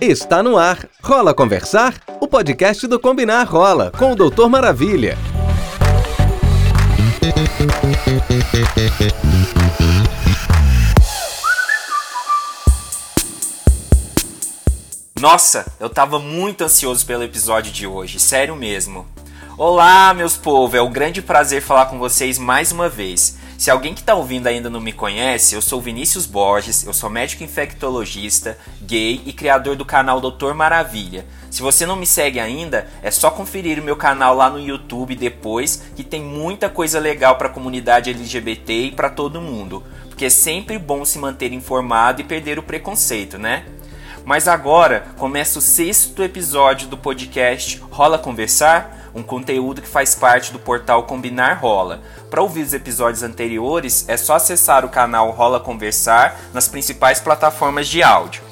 Está no ar. Rola Conversar? O podcast do Combinar Rola, com o Doutor Maravilha. Nossa, eu tava muito ansioso pelo episódio de hoje, sério mesmo. Olá, meus povos, é um grande prazer falar com vocês mais uma vez. Se alguém que está ouvindo ainda não me conhece, eu sou Vinícius Borges, eu sou médico infectologista, gay e criador do canal Doutor Maravilha. Se você não me segue ainda, é só conferir o meu canal lá no YouTube depois, que tem muita coisa legal para a comunidade LGBT e para todo mundo, porque é sempre bom se manter informado e perder o preconceito, né? Mas agora começa o sexto episódio do podcast Rola Conversar um conteúdo que faz parte do portal Combinar Rola. Para ouvir os episódios anteriores, é só acessar o canal Rola Conversar nas principais plataformas de áudio.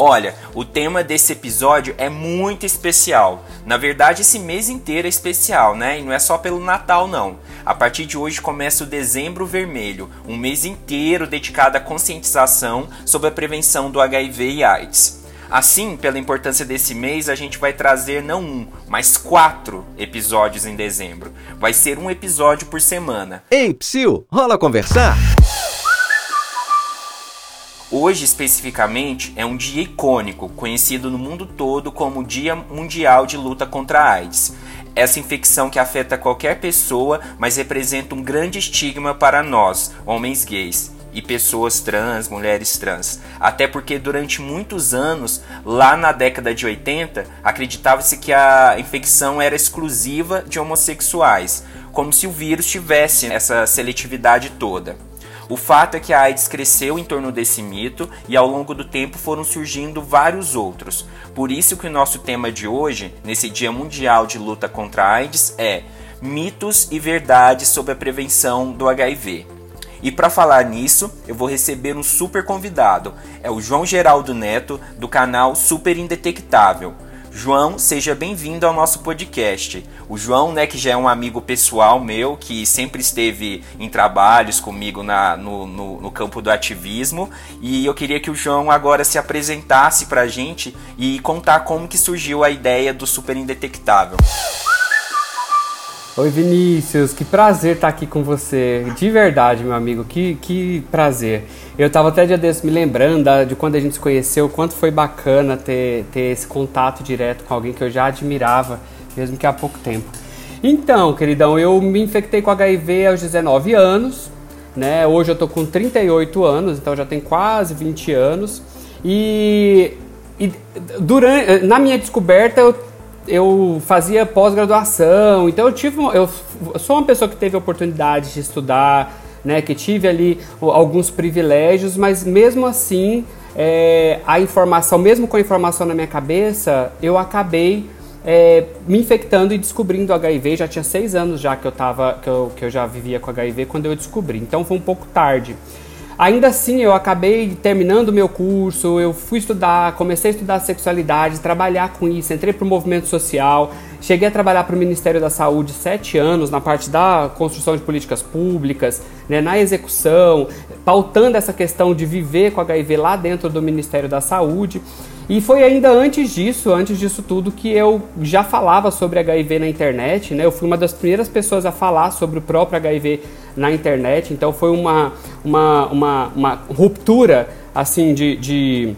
Olha, o tema desse episódio é muito especial. Na verdade, esse mês inteiro é especial, né? E não é só pelo Natal, não. A partir de hoje começa o Dezembro Vermelho, um mês inteiro dedicado à conscientização sobre a prevenção do HIV e AIDS. Assim, pela importância desse mês, a gente vai trazer não um, mas quatro episódios em dezembro. Vai ser um episódio por semana. Ei, Psyu, rola conversar? Hoje, especificamente, é um dia icônico, conhecido no mundo todo como Dia Mundial de Luta contra a AIDS. Essa infecção que afeta qualquer pessoa, mas representa um grande estigma para nós, homens gays e pessoas trans, mulheres trans. Até porque durante muitos anos, lá na década de 80, acreditava-se que a infecção era exclusiva de homossexuais, como se o vírus tivesse essa seletividade toda. O fato é que a AIDS cresceu em torno desse mito e ao longo do tempo foram surgindo vários outros. Por isso que o nosso tema de hoje, nesse Dia Mundial de Luta contra a AIDS, é mitos e verdades sobre a prevenção do HIV. E para falar nisso, eu vou receber um super convidado. É o João Geraldo Neto, do canal Super Indetectável. João, seja bem-vindo ao nosso podcast. O João, né, que já é um amigo pessoal meu, que sempre esteve em trabalhos comigo na, no, no, no campo do ativismo, e eu queria que o João agora se apresentasse para a gente e contar como que surgiu a ideia do Super Indetectável. Oi Vinícius, que prazer estar aqui com você. De verdade, meu amigo, que, que prazer. Eu estava até dia desse me lembrando de quando a gente se conheceu, quanto foi bacana ter, ter esse contato direto com alguém que eu já admirava, mesmo que há pouco tempo. Então, queridão, eu me infectei com HIV aos 19 anos, né? Hoje eu tô com 38 anos, então já tem quase 20 anos. E, e durante, na minha descoberta eu eu fazia pós-graduação, então eu tive, eu sou uma pessoa que teve a oportunidade de estudar, né, que tive ali alguns privilégios, mas mesmo assim é, a informação, mesmo com a informação na minha cabeça, eu acabei é, me infectando e descobrindo HIV. Já tinha seis anos já que eu tava, que eu, que eu já vivia com HIV quando eu descobri. Então foi um pouco tarde. Ainda assim, eu acabei terminando o meu curso, eu fui estudar, comecei a estudar sexualidade, trabalhar com isso, entrei para o movimento social, cheguei a trabalhar para o Ministério da Saúde sete anos na parte da construção de políticas públicas, né, na execução, pautando essa questão de viver com HIV lá dentro do Ministério da Saúde. E foi ainda antes disso, antes disso tudo, que eu já falava sobre HIV na internet, né? Eu fui uma das primeiras pessoas a falar sobre o próprio HIV na internet, então foi uma, uma, uma, uma ruptura, assim, de, de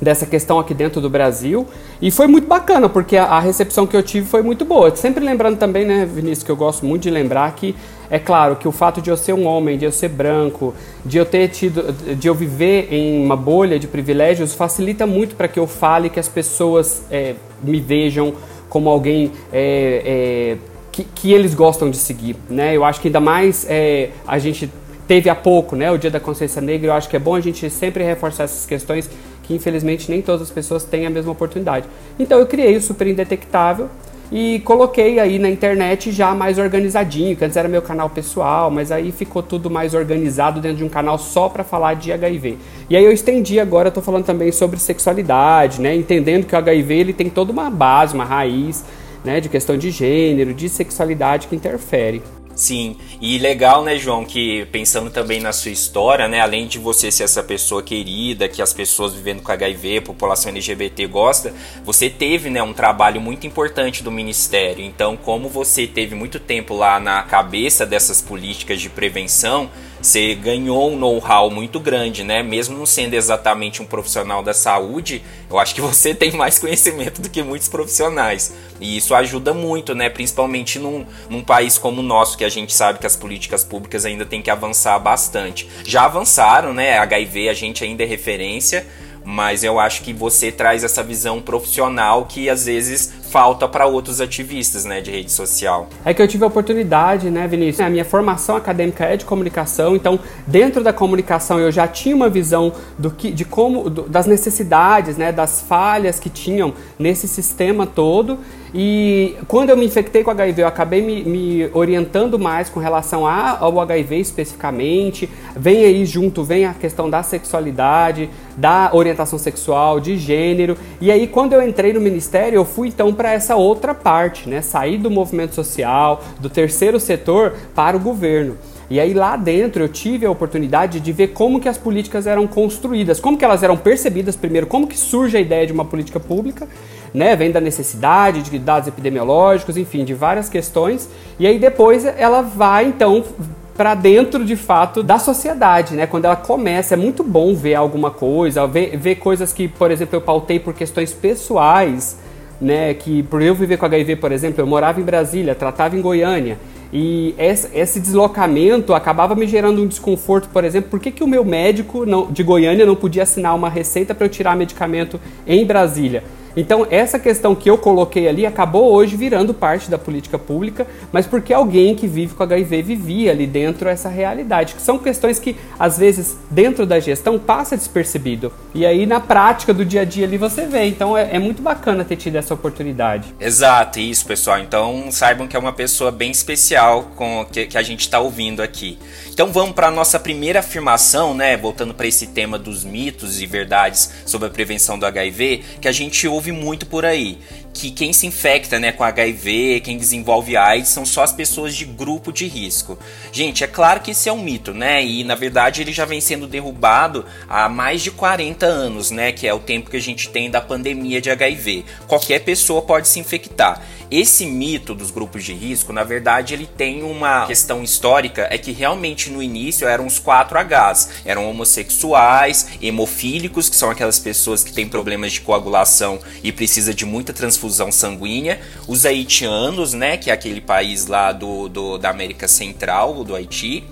dessa questão aqui dentro do Brasil. E foi muito bacana, porque a, a, recepção que eu tive foi muito boa. Sempre lembrando também, né, Vinícius, que eu gosto muito de lembrar que é claro que o fato de eu ser um homem, de eu ser branco, de eu ter tido, de eu viver em uma bolha de privilégios, facilita muito para que eu fale que as pessoas é, me vejam como alguém é, é, que, que, eles gostam de seguir, né? Eu acho que ainda mais é, a gente teve há pouco, né, o Dia da Consciência Negra. Eu acho que é bom a gente sempre reforçar essas questões que infelizmente nem todas as pessoas têm a mesma oportunidade. Então eu criei o Super Indetectável e coloquei aí na internet já mais organizadinho, que antes era meu canal pessoal, mas aí ficou tudo mais organizado dentro de um canal só para falar de HIV. E aí eu estendi agora, estou falando também sobre sexualidade, né, entendendo que o HIV ele tem toda uma base, uma raiz, né, de questão de gênero, de sexualidade que interfere. Sim, e legal, né, João, que pensando também na sua história, né, além de você ser essa pessoa querida, que as pessoas vivendo com HIV, população LGBT gosta, você teve, né, um trabalho muito importante do ministério. Então, como você teve muito tempo lá na cabeça dessas políticas de prevenção, você ganhou um know-how muito grande, né? Mesmo não sendo exatamente um profissional da saúde, eu acho que você tem mais conhecimento do que muitos profissionais. E isso ajuda muito, né? Principalmente num, num país como o nosso, que a gente sabe que as políticas públicas ainda tem que avançar bastante. Já avançaram, né? HIV a gente ainda é referência, mas eu acho que você traz essa visão profissional que às vezes falta para outros ativistas, né, de rede social. É que eu tive a oportunidade, né, Vinícius? A minha formação acadêmica é de comunicação, então dentro da comunicação eu já tinha uma visão do que, de como, do, das necessidades, né, das falhas que tinham nesse sistema todo. E quando eu me infectei com HIV, eu acabei me, me orientando mais com relação ao HIV especificamente. Vem aí junto, vem a questão da sexualidade, da orientação sexual, de gênero. E aí, quando eu entrei no ministério, eu fui então para essa outra parte, né? Sair do movimento social, do terceiro setor para o governo. E aí lá dentro eu tive a oportunidade de ver como que as políticas eram construídas, como que elas eram percebidas primeiro, como que surge a ideia de uma política pública né? Vem da necessidade de dados epidemiológicos, enfim, de várias questões. E aí depois ela vai então para dentro de fato da sociedade, né? Quando ela começa, é muito bom ver alguma coisa, ver, ver coisas que, por exemplo, eu pautei por questões pessoais, né? Que por eu viver com HIV, por exemplo, eu morava em Brasília, tratava em Goiânia. E esse deslocamento acabava me gerando um desconforto, por exemplo, por que, que o meu médico não, de Goiânia não podia assinar uma receita para eu tirar medicamento em Brasília? Então, essa questão que eu coloquei ali acabou hoje virando parte da política pública, mas porque alguém que vive com HIV vivia ali dentro essa realidade, que são questões que às vezes dentro da gestão passa despercebido. E aí na prática do dia a dia ali você vê. Então é, é muito bacana ter tido essa oportunidade. Exato, isso, pessoal. Então saibam que é uma pessoa bem especial com que, que a gente está ouvindo aqui. Então vamos para a nossa primeira afirmação, né? Voltando para esse tema dos mitos e verdades sobre a prevenção do HIV, que a gente ouve muito por aí que quem se infecta né, com HIV, quem desenvolve AIDS, são só as pessoas de grupo de risco. Gente, é claro que isso é um mito, né? E na verdade ele já vem sendo derrubado há mais de 40 anos, né? Que é o tempo que a gente tem da pandemia de HIV. Qualquer pessoa pode se infectar. Esse mito dos grupos de risco, na verdade, ele tem uma questão histórica, é que realmente no início eram os 4 Hs. Eram homossexuais, hemofílicos, que são aquelas pessoas que têm problemas de coagulação e precisa de muita transfusão sanguínea, os haitianos, né, que é aquele país lá do, do da América Central, do Haiti,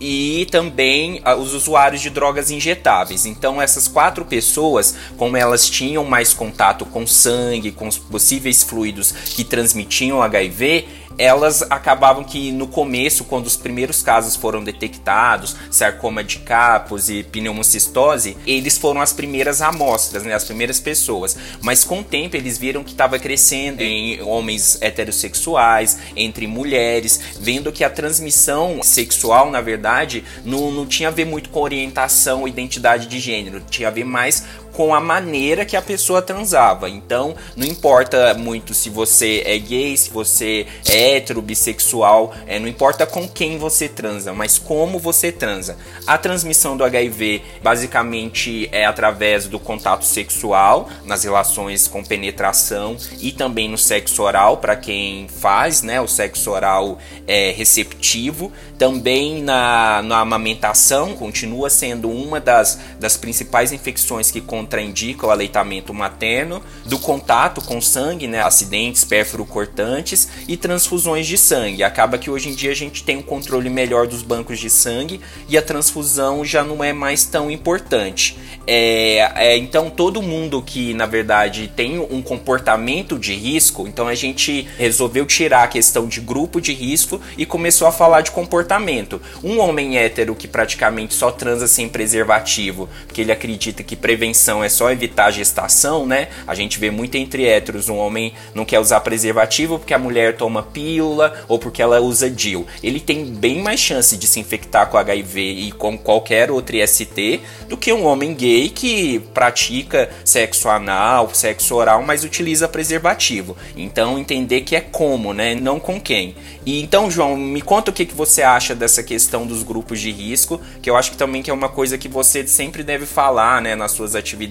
e também uh, os usuários de drogas injetáveis. Então, essas quatro pessoas, como elas tinham mais contato com sangue, com os possíveis fluidos que transmitiam HIV, elas acabavam que no começo, quando os primeiros casos foram detectados, sarcoma de Capos e pneumocistose, eles foram as primeiras amostras, né, as primeiras pessoas. Mas com o tempo eles viram que estava crescendo em homens heterossexuais, entre mulheres, vendo que a transmissão sexual, na verdade, não, não tinha a ver muito com orientação ou identidade de gênero, tinha a ver mais com a maneira que a pessoa transava. Então, não importa muito se você é gay, se você é hétero, bissexual, é, não importa com quem você transa, mas como você transa. A transmissão do HIV basicamente é através do contato sexual, nas relações com penetração e também no sexo oral, para quem faz, né? O sexo oral é receptivo. Também na, na amamentação, continua sendo uma das, das principais infecções que contraindica o aleitamento materno, do contato com sangue, né, acidentes pérfuro-cortantes e transfusões de sangue. Acaba que hoje em dia a gente tem um controle melhor dos bancos de sangue e a transfusão já não é mais tão importante. É, é, então todo mundo que na verdade tem um comportamento de risco, então a gente resolveu tirar a questão de grupo de risco e começou a falar de comportamento. Um homem hétero que praticamente só transa sem preservativo, porque ele acredita que prevenção questão é só evitar a gestação, né? A gente vê muito entre héteros, um homem não quer usar preservativo porque a mulher toma pílula ou porque ela usa DIL. Ele tem bem mais chance de se infectar com HIV e com qualquer outro IST do que um homem gay que pratica sexo anal, sexo oral, mas utiliza preservativo. Então entender que é como, né? Não com quem. E então, João, me conta o que, que você acha dessa questão dos grupos de risco, que eu acho que também que é uma coisa que você sempre deve falar, né, nas suas atividades.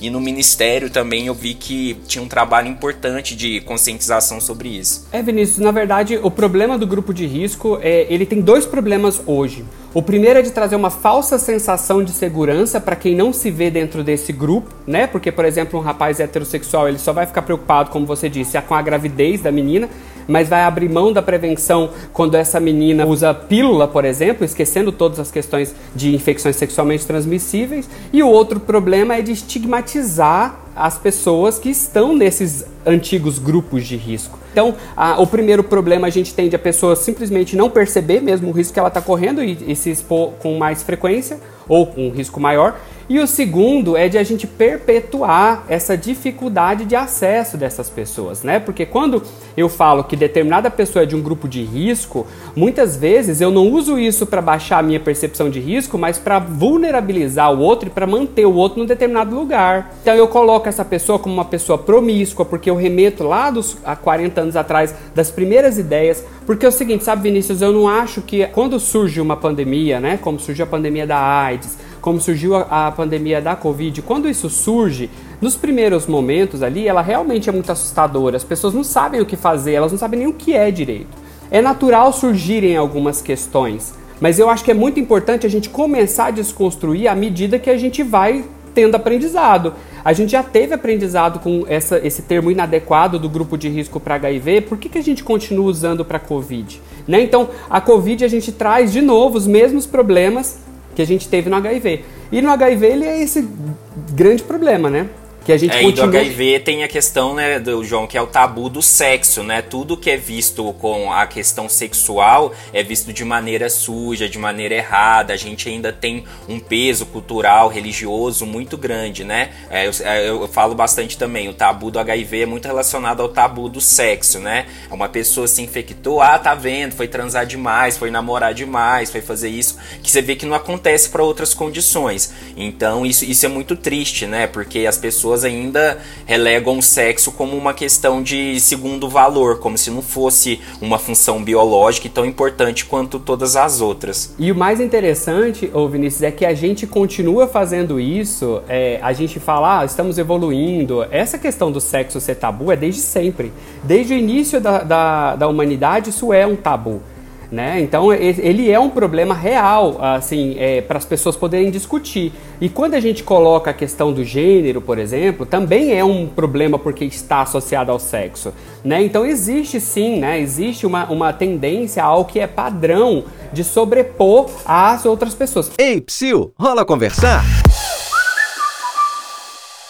E no ministério também eu vi que tinha um trabalho importante de conscientização sobre isso. É, Vinícius, na verdade, o problema do grupo de risco é ele tem dois problemas hoje. O primeiro é de trazer uma falsa sensação de segurança para quem não se vê dentro desse grupo, né? Porque, por exemplo, um rapaz heterossexual ele só vai ficar preocupado, como você disse, com a gravidez da menina, mas vai abrir mão da prevenção quando essa menina usa pílula, por exemplo, esquecendo todas as questões de infecções sexualmente transmissíveis. E o outro problema é de estigmatizar as pessoas que estão nesses antigos grupos de risco. Então, a, o primeiro problema a gente tende a pessoa simplesmente não perceber mesmo o risco que ela está correndo e, e se expor com mais frequência ou com um risco maior. E o segundo é de a gente perpetuar essa dificuldade de acesso dessas pessoas, né? Porque quando eu falo que determinada pessoa é de um grupo de risco, muitas vezes eu não uso isso para baixar a minha percepção de risco, mas para vulnerabilizar o outro e para manter o outro num determinado lugar. Então eu coloco essa pessoa como uma pessoa promíscua, porque eu remeto lá dos há 40 anos atrás das primeiras ideias, porque é o seguinte, sabe, Vinícius, eu não acho que quando surge uma pandemia, né, como surgiu a pandemia da AIDS, como surgiu a, a pandemia da Covid, quando isso surge, nos primeiros momentos ali, ela realmente é muito assustadora. As pessoas não sabem o que fazer, elas não sabem nem o que é direito. É natural surgirem algumas questões, mas eu acho que é muito importante a gente começar a desconstruir à medida que a gente vai tendo aprendizado. A gente já teve aprendizado com essa, esse termo inadequado do grupo de risco para HIV, por que, que a gente continua usando para Covid? Né? Então, a Covid a gente traz de novo os mesmos problemas que a gente teve no HIV. E no HIV ele é esse grande problema, né? Que a gente é, continua... E do HIV tem a questão, né, do João, que é o tabu do sexo, né? Tudo que é visto com a questão sexual é visto de maneira suja, de maneira errada. A gente ainda tem um peso cultural, religioso muito grande, né? É, eu, é, eu, falo bastante também, o tabu do HIV é muito relacionado ao tabu do sexo, né? Uma pessoa se infectou, ah, tá vendo, foi transar demais, foi namorar demais, foi fazer isso, que você vê que não acontece para outras condições. Então isso, isso é muito triste, né? Porque as pessoas pessoas ainda relegam o sexo como uma questão de segundo valor, como se não fosse uma função biológica tão importante quanto todas as outras. E o mais interessante, ô Vinícius, é que a gente continua fazendo isso, é, a gente fala, ah, estamos evoluindo. Essa questão do sexo ser tabu é desde sempre. Desde o início da, da, da humanidade, isso é um tabu. Né? Então ele é um problema real, assim, é, para as pessoas poderem discutir. E quando a gente coloca a questão do gênero, por exemplo, também é um problema porque está associado ao sexo. Né? Então existe sim, né? existe uma, uma tendência ao que é padrão de sobrepor às outras pessoas. Ei, Psyu, rola conversar?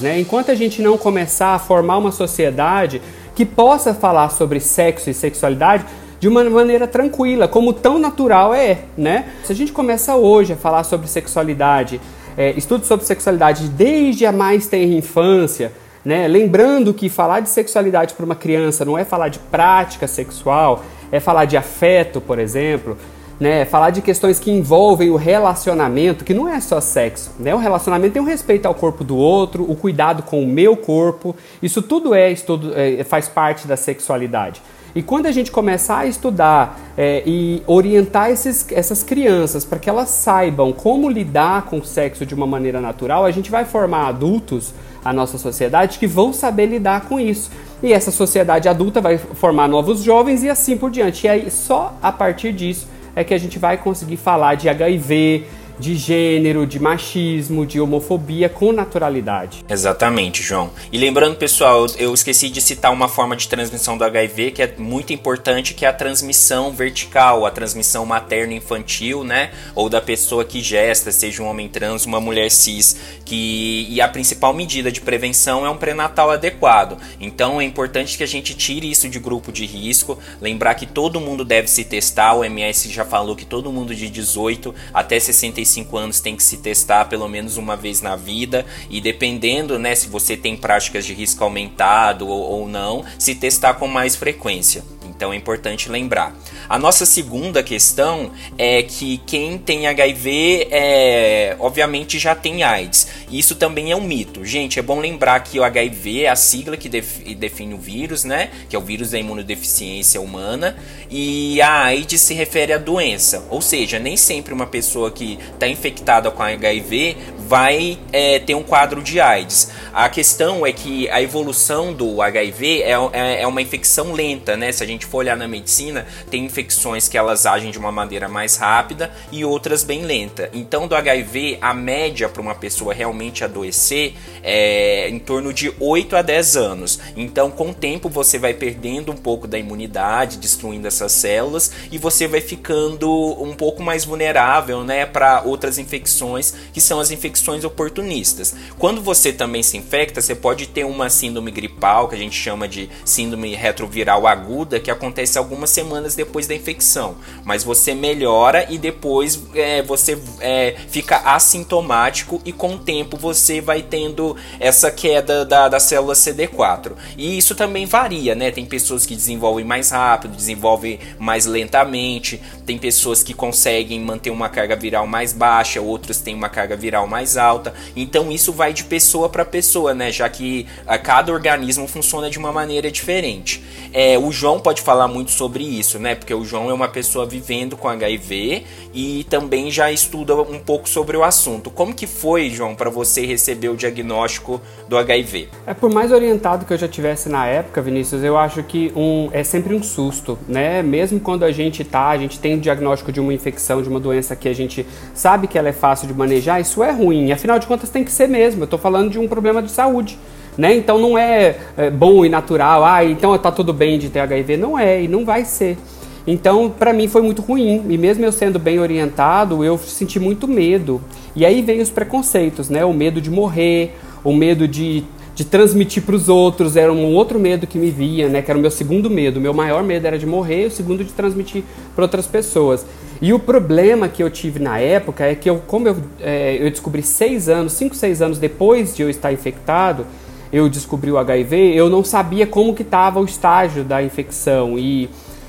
Né? Enquanto a gente não começar a formar uma sociedade que possa falar sobre sexo e sexualidade, de uma maneira tranquila, como tão natural é, né? Se a gente começa hoje a falar sobre sexualidade, é, estudos sobre sexualidade desde a mais tenra infância, né? Lembrando que falar de sexualidade para uma criança não é falar de prática sexual, é falar de afeto, por exemplo, né? Falar de questões que envolvem o relacionamento, que não é só sexo, né? O relacionamento tem um respeito ao corpo do outro, o cuidado com o meu corpo, isso tudo é, estudo, é faz parte da sexualidade. E quando a gente começar a estudar é, e orientar esses, essas crianças para que elas saibam como lidar com o sexo de uma maneira natural, a gente vai formar adultos, a nossa sociedade, que vão saber lidar com isso. E essa sociedade adulta vai formar novos jovens e assim por diante. E aí, só a partir disso é que a gente vai conseguir falar de HIV, de gênero, de machismo, de homofobia com naturalidade. Exatamente, João. E lembrando, pessoal, eu esqueci de citar uma forma de transmissão do HIV que é muito importante, que é a transmissão vertical, a transmissão materno-infantil, né? Ou da pessoa que gesta, seja um homem trans, uma mulher cis, que e a principal medida de prevenção é um pré-natal adequado. Então é importante que a gente tire isso de grupo de risco, lembrar que todo mundo deve se testar, o MS já falou que todo mundo de 18 até 65 45 anos tem que se testar pelo menos uma vez na vida e dependendo, né, se você tem práticas de risco aumentado ou, ou não, se testar com mais frequência. Então é importante lembrar. A nossa segunda questão é que quem tem HIV, é, obviamente, já tem AIDS. Isso também é um mito. Gente, é bom lembrar que o HIV é a sigla que define o vírus, né? Que é o vírus da imunodeficiência humana. E a AIDS se refere à doença. Ou seja, nem sempre uma pessoa que está infectada com HIV vai é, ter um quadro de AIDS. A questão é que a evolução do HIV é, é, é, uma infecção lenta, né? Se a gente for olhar na medicina, tem infecções que elas agem de uma maneira mais rápida e outras bem lenta. Então, do HIV, a média para uma pessoa realmente adoecer é em torno de 8 a 10 anos. Então, com o tempo, você vai perdendo um pouco da imunidade, destruindo essas células e você vai ficando um pouco mais vulnerável, né, para outras infecções que são as infecções oportunistas. Quando você também se infecta, você pode ter uma síndrome gripal, que a gente chama de síndrome retroviral aguda, que acontece algumas semanas depois da infecção. Mas você melhora e depois é, você é, fica assintomático e com o tempo você vai tendo essa queda da, da célula CD4. E isso também varia, né? Tem pessoas que desenvolvem mais rápido, desenvolvem mais lentamente, tem pessoas que conseguem manter uma carga viral mais baixa, outros têm uma carga viral mais alta. Então isso vai de pessoa para pessoa, né? Já que a, cada organismo funciona de uma maneira diferente. É, o João pode falar muito sobre isso, né? Porque o João é uma pessoa vivendo com HIV e também já estuda um pouco sobre o assunto. Como que foi, João, para você receber o diagnóstico do HIV? É por mais orientado que eu já tivesse na época, Vinícius, eu acho que um, é sempre um susto, né? Mesmo quando a gente tá, a gente tem o diagnóstico de uma infecção, de uma doença que a gente sabe que ela é fácil de manejar, isso é ruim. Afinal de contas, tem que ser mesmo. Eu estou falando de um problema de saúde. Né? Então não é, é bom e natural, ah, então está tudo bem de ter HIV. Não é e não vai ser. Então, para mim foi muito ruim. E mesmo eu sendo bem orientado, eu senti muito medo. E aí vem os preconceitos, né? O medo de morrer, o medo de, de transmitir para os outros. Era um outro medo que me via, né? Que era o meu segundo medo. O meu maior medo era de morrer, o segundo de transmitir para outras pessoas. E o problema que eu tive na época é que eu, como eu, é, eu descobri seis anos, cinco, seis anos depois de eu estar infectado, eu descobri o HIV, eu não sabia como que estava o estágio da infecção e,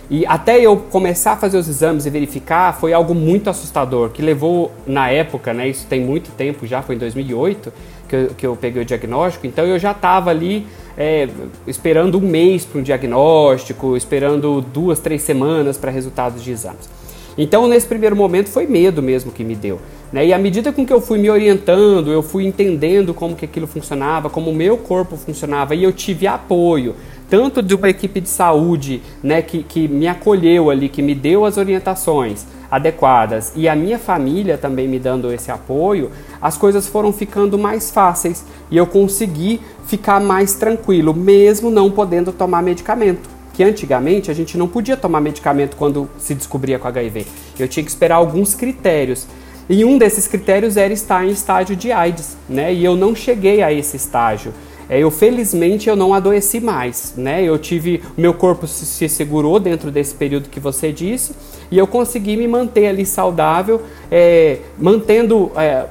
e até eu começar a fazer os exames e verificar foi algo muito assustador, que levou na época, né, isso tem muito tempo já, foi em 2008 que eu, que eu peguei o diagnóstico, então eu já estava ali é, esperando um mês para um diagnóstico, esperando duas, três semanas para resultados de exames. Então, nesse primeiro momento, foi medo mesmo que me deu. Né? E à medida com que eu fui me orientando, eu fui entendendo como que aquilo funcionava, como o meu corpo funcionava, e eu tive apoio, tanto de uma equipe de saúde né, que, que me acolheu ali, que me deu as orientações adequadas, e a minha família também me dando esse apoio, as coisas foram ficando mais fáceis e eu consegui ficar mais tranquilo, mesmo não podendo tomar medicamento que antigamente a gente não podia tomar medicamento quando se descobria com HIV. Eu tinha que esperar alguns critérios. E um desses critérios era estar em estágio de AIDS, né? E eu não cheguei a esse estágio. É, eu felizmente eu não adoeci mais, né? Eu tive, meu corpo se, se, segurou dentro desse período que você disse e eu consegui me manter ali saudável, é, mantendo é,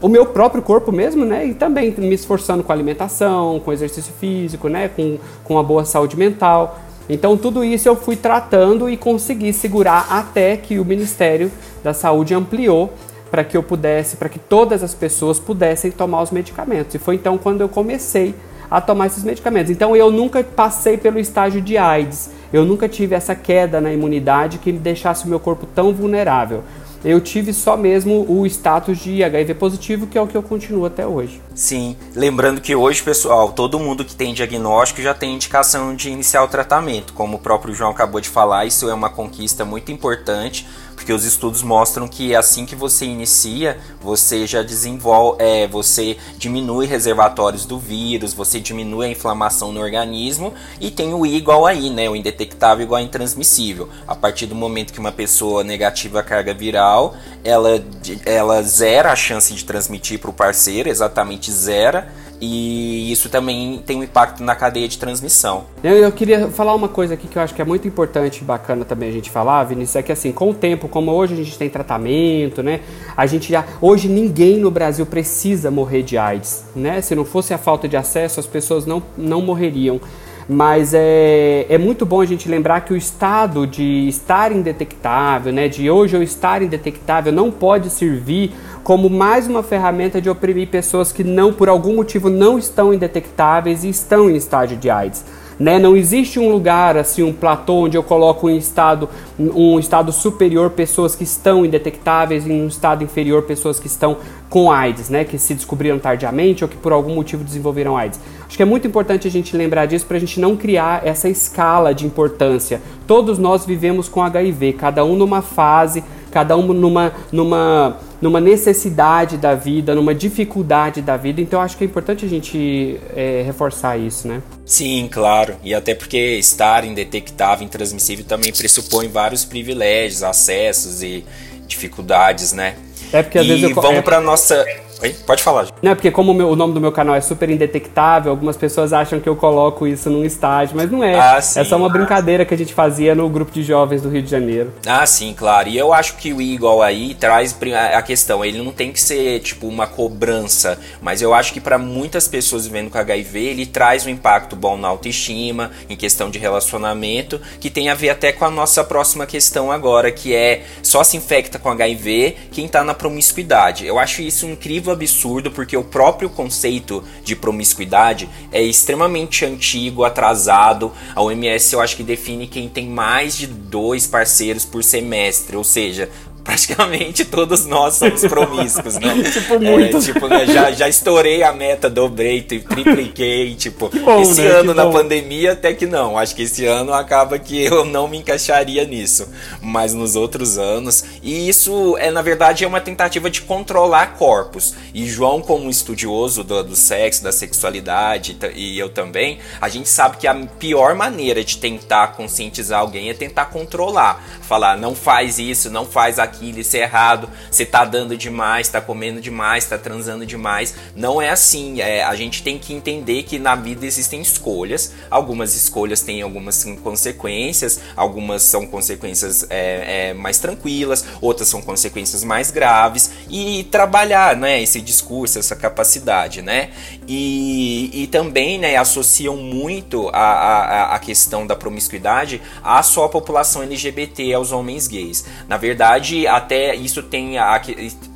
o meu próprio corpo mesmo, né? E também me esforçando com alimentação, com exercício físico, né? Com, com uma boa saúde mental. Então tudo isso eu fui tratando e consegui segurar até que o Ministério da Saúde ampliou para que eu pudesse, para que todas as pessoas pudessem tomar os medicamentos. E foi então quando eu comecei a tomar esses medicamentos. Então eu nunca passei pelo estágio de AIDS. Eu nunca tive essa queda na imunidade que deixasse o meu corpo tão vulnerável eu tive só mesmo o status de HIV positivo, que é o que eu continuo até hoje. Sim, lembrando que hoje, pessoal, todo mundo que tem diagnóstico já tem indicação de iniciar o tratamento. Como o próprio João acabou de falar, isso é uma conquista muito importante porque os estudos mostram que assim que você inicia, você já desenvolve, é, você diminui reservatórios do vírus, você diminui a inflamação no organismo e tem o I igual aí, né, o indetectável igual a intransmissível. A partir do momento que uma pessoa negativa à carga viral, ela, ela zera a chance de transmitir para o parceiro, exatamente zera e isso também tem um impacto na cadeia de transmissão. Eu, eu, queria falar uma coisa aqui que eu acho que é muito importante e bacana também a gente falar, Vinícius, é que assim, com o tempo, como hoje a gente tem tratamento, né? A gente já. Hoje ninguém no Brasil precisa morrer de AIDS, né? Se não fosse a falta de acesso, as pessoas não, não morreriam. Mas é, é muito bom a gente lembrar que o estado de estar indetectável, né, de hoje eu estar indetectável, não pode servir como mais uma ferramenta de oprimir pessoas que não, por algum motivo, não estão indetectáveis e estão em estágio de AIDS. Né? Não existe um lugar assim, um platô onde eu coloco em estado, um estado superior pessoas que estão indetectáveis e um estado inferior pessoas que estão com AIDS, né? Que se descobriram tardiamente ou que por algum motivo desenvolveram AIDS. Acho que é muito importante a gente lembrar disso para a gente não criar essa escala de importância. Todos nós vivemos com HIV, cada um numa fase, cada um numa, numa numa necessidade da vida, numa dificuldade da vida. Então acho que é importante a gente é, reforçar isso, né? Sim, claro. E até porque estar indetectável, intransmissível também pressupõe vários privilégios, acessos e dificuldades, né? É porque às e vezes eu... vamos é... para nossa Oi? Pode falar. Não, porque como o, meu, o, nome do meu canal é super indetectável, algumas pessoas acham que eu coloco isso num estágio, mas não é. Ah, sim, é só uma brincadeira que a gente fazia no grupo de jovens do Rio de Janeiro. Ah, sim, claro. E eu acho que o Eagle aí traz a questão, ele não tem que ser tipo uma cobrança, mas eu acho que para muitas pessoas vivendo com HIV, ele traz um impacto bom na autoestima, em questão de relacionamento, que tem a ver até com a nossa próxima questão agora, que é só se infecta com HIV quem tá na promiscuidade. Eu acho isso incrível absurdo porque o próprio conceito de promiscuidade é extremamente antigo, atrasado. A OMS eu acho que define quem tem mais de dois parceiros por semestre, ou seja, praticamente todos nós somos promíscuos, né? tipo, muito. É, tipo, né, já, já estourei a meta, dobrei, tripliquei, tipo, bom, esse né? ano que na bom. pandemia até que não. Acho que esse ano acaba que eu não me encaixaria nisso. Mas nos outros anos. E isso é, na verdade, é uma tentativa de controlar corpos. E João, como estudioso do, do sexo, da sexualidade, e eu também, a gente sabe que a pior maneira de tentar conscientizar alguém é tentar controlar. Falar, não faz isso, não faz aquilo aquilo, isso é errado, você tá dando demais, tá comendo demais, tá transando demais. Não é assim. É, a gente tem que entender que na vida existem escolhas. Algumas escolhas têm algumas consequências, algumas são consequências é, é, mais tranquilas, outras são consequências mais graves. E trabalhar né, esse discurso, essa capacidade, né? E, e também né, associam muito a, a, a questão da promiscuidade à só população LGBT, aos homens gays. Na verdade, até isso tem a,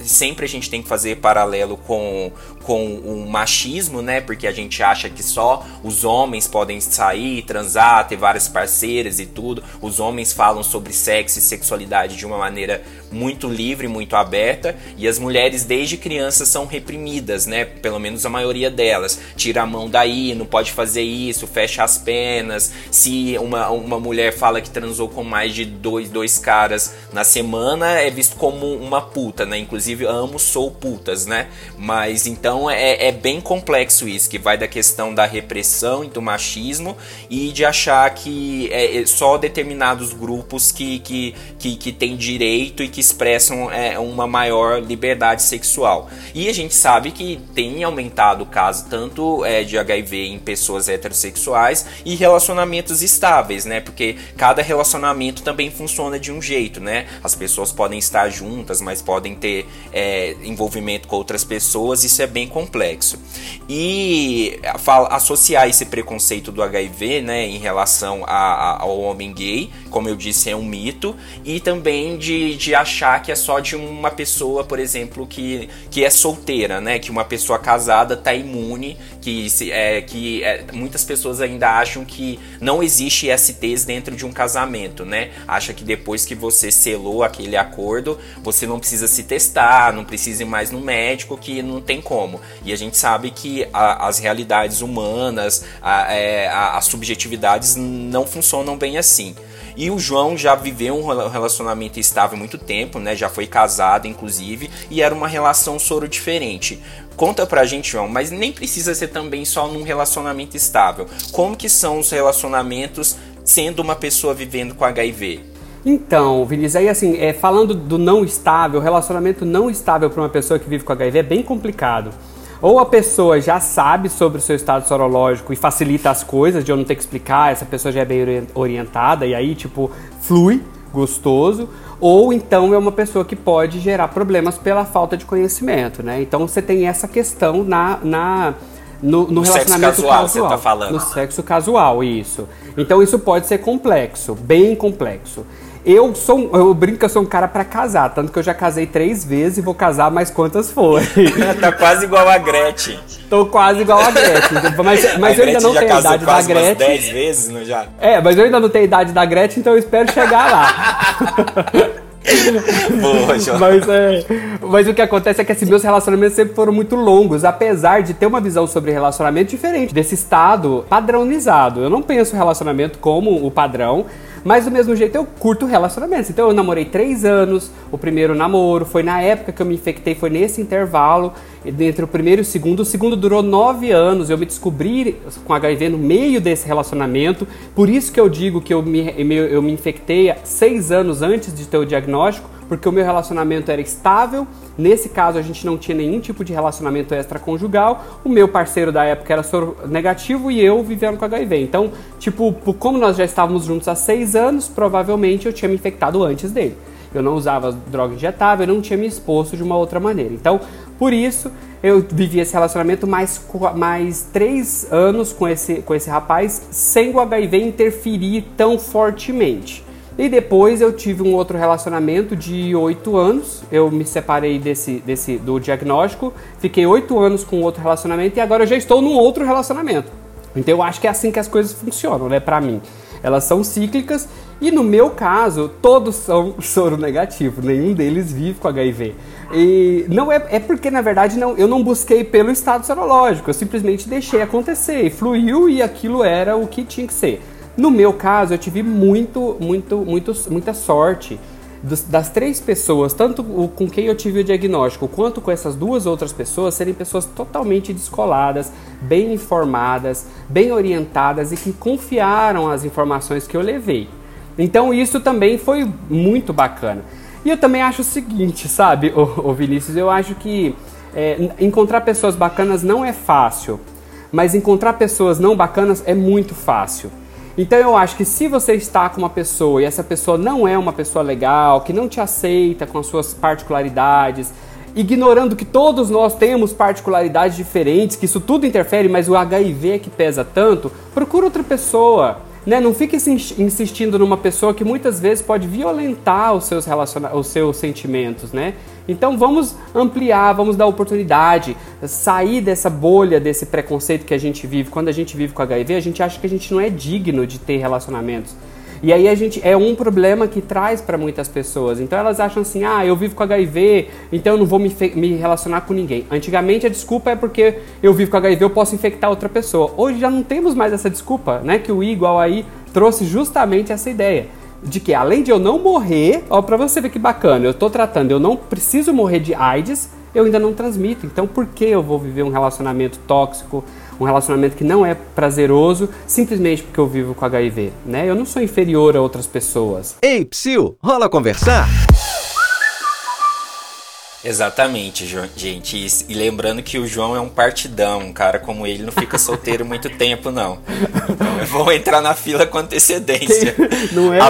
sempre a gente tem que fazer paralelo com, com o machismo, né? Porque a gente acha que só os homens podem sair, transar, ter várias parceiras e tudo. Os homens falam sobre sexo e sexualidade de uma maneira muito livre, muito aberta, e as mulheres desde crianças são reprimidas, né? Pelo menos a maioria delas. Tira a mão daí, não pode fazer isso, fecha as penas. Se uma, uma mulher fala que transou com mais de dois, dois caras na semana, é visto como uma puta, né? Inclusive, amo, sou putas, né? Mas então é, é bem complexo isso, que vai da questão da repressão e do machismo e de achar que é, é só determinados grupos que, que, que, que têm direito e que expressam é, uma maior liberdade sexual. E a gente sabe que tem aumentado o caso tanto é, de HIV em pessoas heterossexuais e relacionamentos estáveis, né? Porque cada relacionamento também funciona de um jeito, né? As pessoas podem estar juntas, mas podem ter é, envolvimento com outras pessoas, isso é bem complexo. E associar esse preconceito do HIV né, em relação a, a, ao homem gay, como eu disse, é um mito, e também de, de achar que é só de uma pessoa, por exemplo, que, que é solteira, né? Que uma pessoa casada está imune, que, é, que é, muitas pessoas ainda acham que não existe STs dentro de um casamento, né? Acha que depois que você selou aquele acordo, você não precisa se testar, não precisa ir mais no médico, que não tem como. E a gente sabe que a, as realidades humanas, a, é, a, as subjetividades não funcionam bem assim. E o João já viveu um relacionamento estável há muito tempo, né? Já foi casado, inclusive, e era uma relação soro diferente. Conta pra gente, João, mas nem precisa ser também só num relacionamento estável. Como que são os relacionamentos sendo uma pessoa vivendo com HIV? Então, Vinícius, aí assim, é, falando do não estável, relacionamento não estável para uma pessoa que vive com HIV é bem complicado. Ou a pessoa já sabe sobre o seu estado sorológico e facilita as coisas, de eu não ter que explicar, essa pessoa já é bem orientada e aí, tipo, flui, gostoso. Ou então é uma pessoa que pode gerar problemas pela falta de conhecimento, né? Então você tem essa questão na, na no, no, no relacionamento sexo casual, casual, você tá falando. No sexo casual, isso. Então isso pode ser complexo, bem complexo. Eu sou, eu brinco que eu sou um cara para casar, tanto que eu já casei três vezes e vou casar mais quantas forem. tá quase igual a Gretchen. Tô quase igual a Gretchen. Mas, mas eu ainda não tenho a idade da Gretchen. dez vezes, não já? É, mas eu ainda não tenho a idade da Gretchen, então eu espero chegar lá. Boa, mas, é, mas o que acontece é que assim, meus relacionamentos sempre foram muito longos, apesar de ter uma visão sobre relacionamento diferente, desse estado padronizado. Eu não penso relacionamento como o padrão, mas do mesmo jeito eu curto relacionamentos. Então eu namorei três anos, o primeiro namoro foi na época que eu me infectei, foi nesse intervalo entre o primeiro e o segundo. O segundo durou nove anos. Eu me descobri com HIV no meio desse relacionamento. Por isso que eu digo que eu me, eu me infectei seis anos antes de ter o diagnóstico, porque o meu relacionamento era estável Nesse caso, a gente não tinha nenhum tipo de relacionamento extraconjugal. O meu parceiro da época era soro negativo e eu vivendo com HIV. Então, tipo, como nós já estávamos juntos há seis anos, provavelmente eu tinha me infectado antes dele. Eu não usava droga injetável, eu não tinha me exposto de uma outra maneira. Então, por isso, eu vivi esse relacionamento mais, mais três anos com esse, com esse rapaz, sem o HIV interferir tão fortemente. E depois eu tive um outro relacionamento de oito anos. Eu me separei desse, desse do diagnóstico, fiquei oito anos com outro relacionamento e agora eu já estou num outro relacionamento. Então eu acho que é assim que as coisas funcionam, né, para mim. Elas são cíclicas e no meu caso, todos são soro negativo, nenhum deles vive com HIV. E não é, é porque, na verdade, não, eu não busquei pelo estado serológico, eu simplesmente deixei acontecer, e fluiu e aquilo era o que tinha que ser. No meu caso, eu tive muito, muito, muito, muita sorte das três pessoas, tanto com quem eu tive o diagnóstico, quanto com essas duas outras pessoas, serem pessoas totalmente descoladas, bem informadas, bem orientadas e que confiaram as informações que eu levei. Então isso também foi muito bacana. E eu também acho o seguinte, sabe, o, Vinícius, eu acho que é, encontrar pessoas bacanas não é fácil, mas encontrar pessoas não bacanas é muito fácil. Então eu acho que se você está com uma pessoa e essa pessoa não é uma pessoa legal, que não te aceita com as suas particularidades, ignorando que todos nós temos particularidades diferentes, que isso tudo interfere, mas o HIV é que pesa tanto, procura outra pessoa. Né? Não fique insistindo numa pessoa que muitas vezes pode violentar os seus, relaciona os seus sentimentos, né? Então vamos ampliar, vamos dar oportunidade, sair dessa bolha, desse preconceito que a gente vive. Quando a gente vive com HIV, a gente acha que a gente não é digno de ter relacionamentos. E aí a gente é um problema que traz para muitas pessoas. Então elas acham assim: "Ah, eu vivo com HIV, então eu não vou me, me relacionar com ninguém". Antigamente a desculpa é porque eu vivo com HIV, eu posso infectar outra pessoa. Hoje já não temos mais essa desculpa, né? Que o igual aí trouxe justamente essa ideia de que além de eu não morrer, ó, para você ver que bacana, eu tô tratando, eu não preciso morrer de AIDS, eu ainda não transmito. Então por que eu vou viver um relacionamento tóxico, um relacionamento que não é prazeroso, simplesmente porque eu vivo com HIV, né? Eu não sou inferior a outras pessoas. Ei, psiu, rola conversar? Exatamente, gente. E lembrando que o João é um partidão, um cara como ele não fica solteiro muito tempo, não. Então vou entrar na fila com antecedência. Não é? A,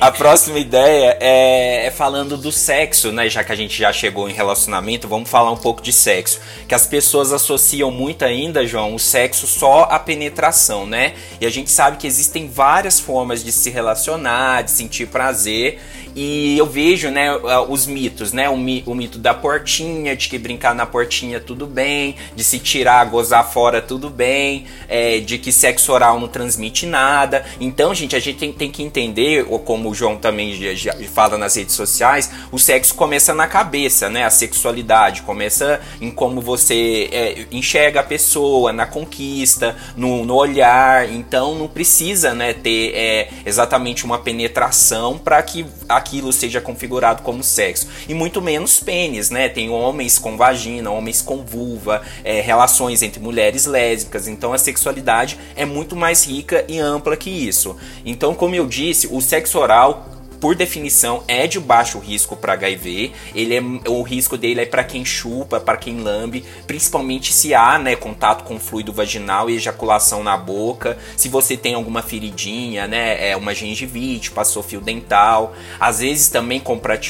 a próxima ideia é, é, falando do sexo, né? Já que a gente já chegou em relacionamento, vamos falar um pouco de sexo. Que as pessoas associam muito ainda, João, o sexo só à penetração, né? E a gente sabe que existem várias formas de se relacionar, de sentir prazer. E eu vejo, né, os mitos, né? O, mi, o mito da portinha, de que brincar na portinha tudo bem, de se tirar, gozar fora tudo bem, é, de que sexo oral não transmite nada. Então, gente, a gente tem, tem que entender, ou como o João também já, já fala nas redes sociais, o sexo começa na cabeça, né? A sexualidade começa em como você é, enxerga a pessoa, na conquista, no, no olhar. Então, não precisa, né, ter é, exatamente uma penetração para que aquilo seja configurado como sexo. E muito menos pênis, né? Tem homens com vagina, homens com vulva, é, relações entre mulheres lésbicas. Então a sexualidade é muito mais rica e ampla que isso. Então, como eu disse, o sexo oral por definição, é de baixo risco para HIV. Ele é, o risco dele é para quem chupa, para quem lambe, principalmente se há né, contato com fluido vaginal e ejaculação na boca. Se você tem alguma feridinha, né, é uma gengivite, passou fio dental. Às vezes também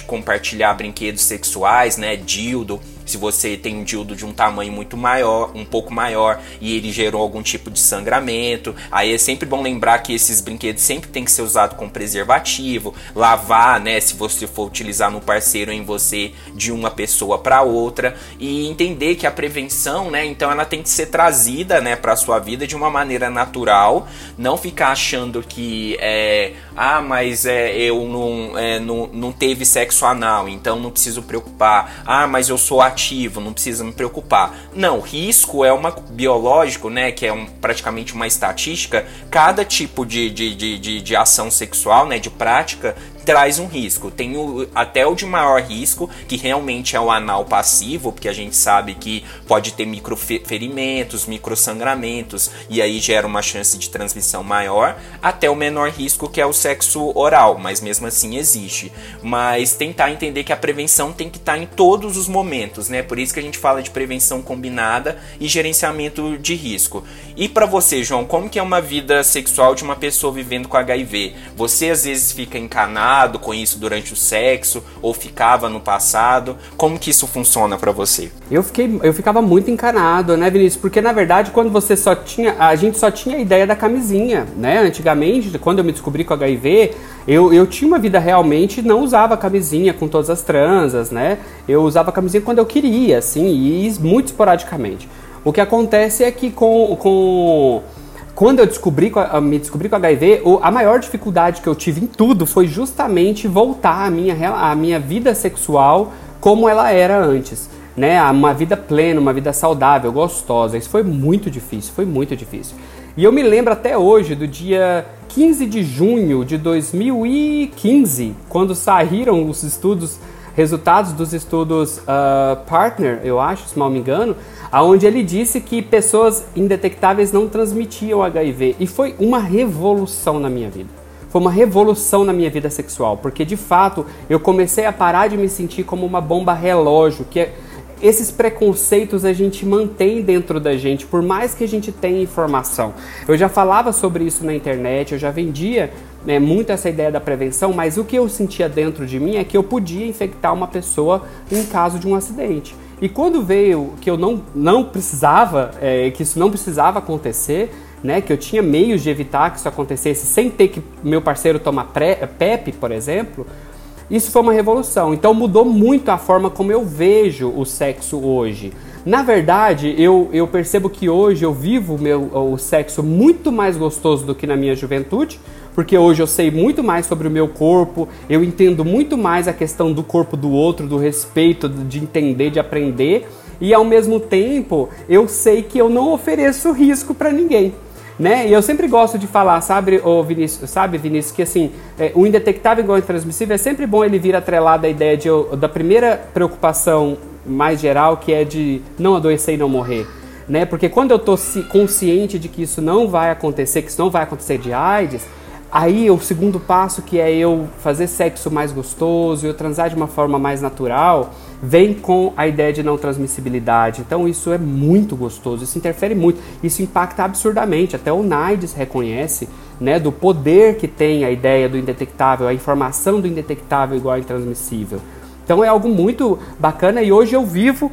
compartilhar brinquedos sexuais, né, dildo se você tem um dildo de um tamanho muito maior, um pouco maior, e ele gerou algum tipo de sangramento, aí é sempre bom lembrar que esses brinquedos sempre tem que ser usado com preservativo, lavar, né, se você for utilizar no parceiro em você de uma pessoa para outra e entender que a prevenção, né, então ela tem que ser trazida, né, para sua vida de uma maneira natural, não ficar achando que é, ah, mas é, eu não, é, não, não teve sexo anal, então não preciso preocupar. Ah, mas eu sou ativo, não precisa me preocupar. Não, risco é uma biológico, né? Que é um, praticamente uma estatística. Cada tipo de, de, de, de, de ação sexual, né? De prática traz um risco. Tem o, até o de maior risco, que realmente é o anal passivo, porque a gente sabe que pode ter microferimentos, microsangramentos, e aí gera uma chance de transmissão maior, até o menor risco, que é o sexo oral, mas mesmo assim existe. Mas tentar entender que a prevenção tem que estar em todos os momentos, né? Por isso que a gente fala de prevenção combinada e gerenciamento de risco. E para você, João, como que é uma vida sexual de uma pessoa vivendo com HIV? Você às vezes fica encanado com isso durante o sexo ou ficava no passado? Como que isso funciona para você? Eu fiquei, eu ficava muito encanado, né, Vinícius? Porque na verdade, quando você só tinha, a gente só tinha a ideia da camisinha, né? Antigamente, quando eu me descobri com HIV, eu, eu tinha uma vida realmente não usava camisinha com todas as transas, né? Eu usava camisinha quando eu queria, assim, e muito esporadicamente. O que acontece é que com, com quando eu descobri, me descobri com HIV, a maior dificuldade que eu tive em tudo foi justamente voltar à minha, à minha vida sexual como ela era antes. Né? Uma vida plena, uma vida saudável, gostosa. Isso foi muito difícil, foi muito difícil. E eu me lembro até hoje do dia 15 de junho de 2015, quando saíram os estudos, resultados dos estudos uh, Partner, eu acho, se mal me engano, aonde ele disse que pessoas indetectáveis não transmitiam HIV e foi uma revolução na minha vida. Foi uma revolução na minha vida sexual, porque de fato eu comecei a parar de me sentir como uma bomba relógio, que é, esses preconceitos a gente mantém dentro da gente, por mais que a gente tenha informação. Eu já falava sobre isso na internet, eu já vendia né, muito essa ideia da prevenção, mas o que eu sentia dentro de mim é que eu podia infectar uma pessoa em caso de um acidente. E quando veio que eu não, não precisava, é, que isso não precisava acontecer, né, que eu tinha meios de evitar que isso acontecesse sem ter que meu parceiro tomar pré, PEP, por exemplo, isso foi uma revolução. Então mudou muito a forma como eu vejo o sexo hoje. Na verdade, eu, eu percebo que hoje eu vivo meu, o sexo muito mais gostoso do que na minha juventude, porque hoje eu sei muito mais sobre o meu corpo, eu entendo muito mais a questão do corpo do outro, do respeito, de entender, de aprender, e ao mesmo tempo eu sei que eu não ofereço risco para ninguém. Né? E eu sempre gosto de falar, sabe, oh, Vinícius, sabe, Vinícius, que assim, é, o indetectável igual intransmissível é sempre bom ele vir atrelado à ideia de, da primeira preocupação mais geral, que é de não adoecer e não morrer. Né? Porque quando eu estou consciente de que isso não vai acontecer, que isso não vai acontecer de AIDS, Aí o segundo passo, que é eu fazer sexo mais gostoso, eu transar de uma forma mais natural, vem com a ideia de não transmissibilidade. Então isso é muito gostoso, isso interfere muito, isso impacta absurdamente. Até o NIDES reconhece né, do poder que tem a ideia do indetectável, a informação do indetectável igual ao intransmissível. Então é algo muito bacana e hoje eu vivo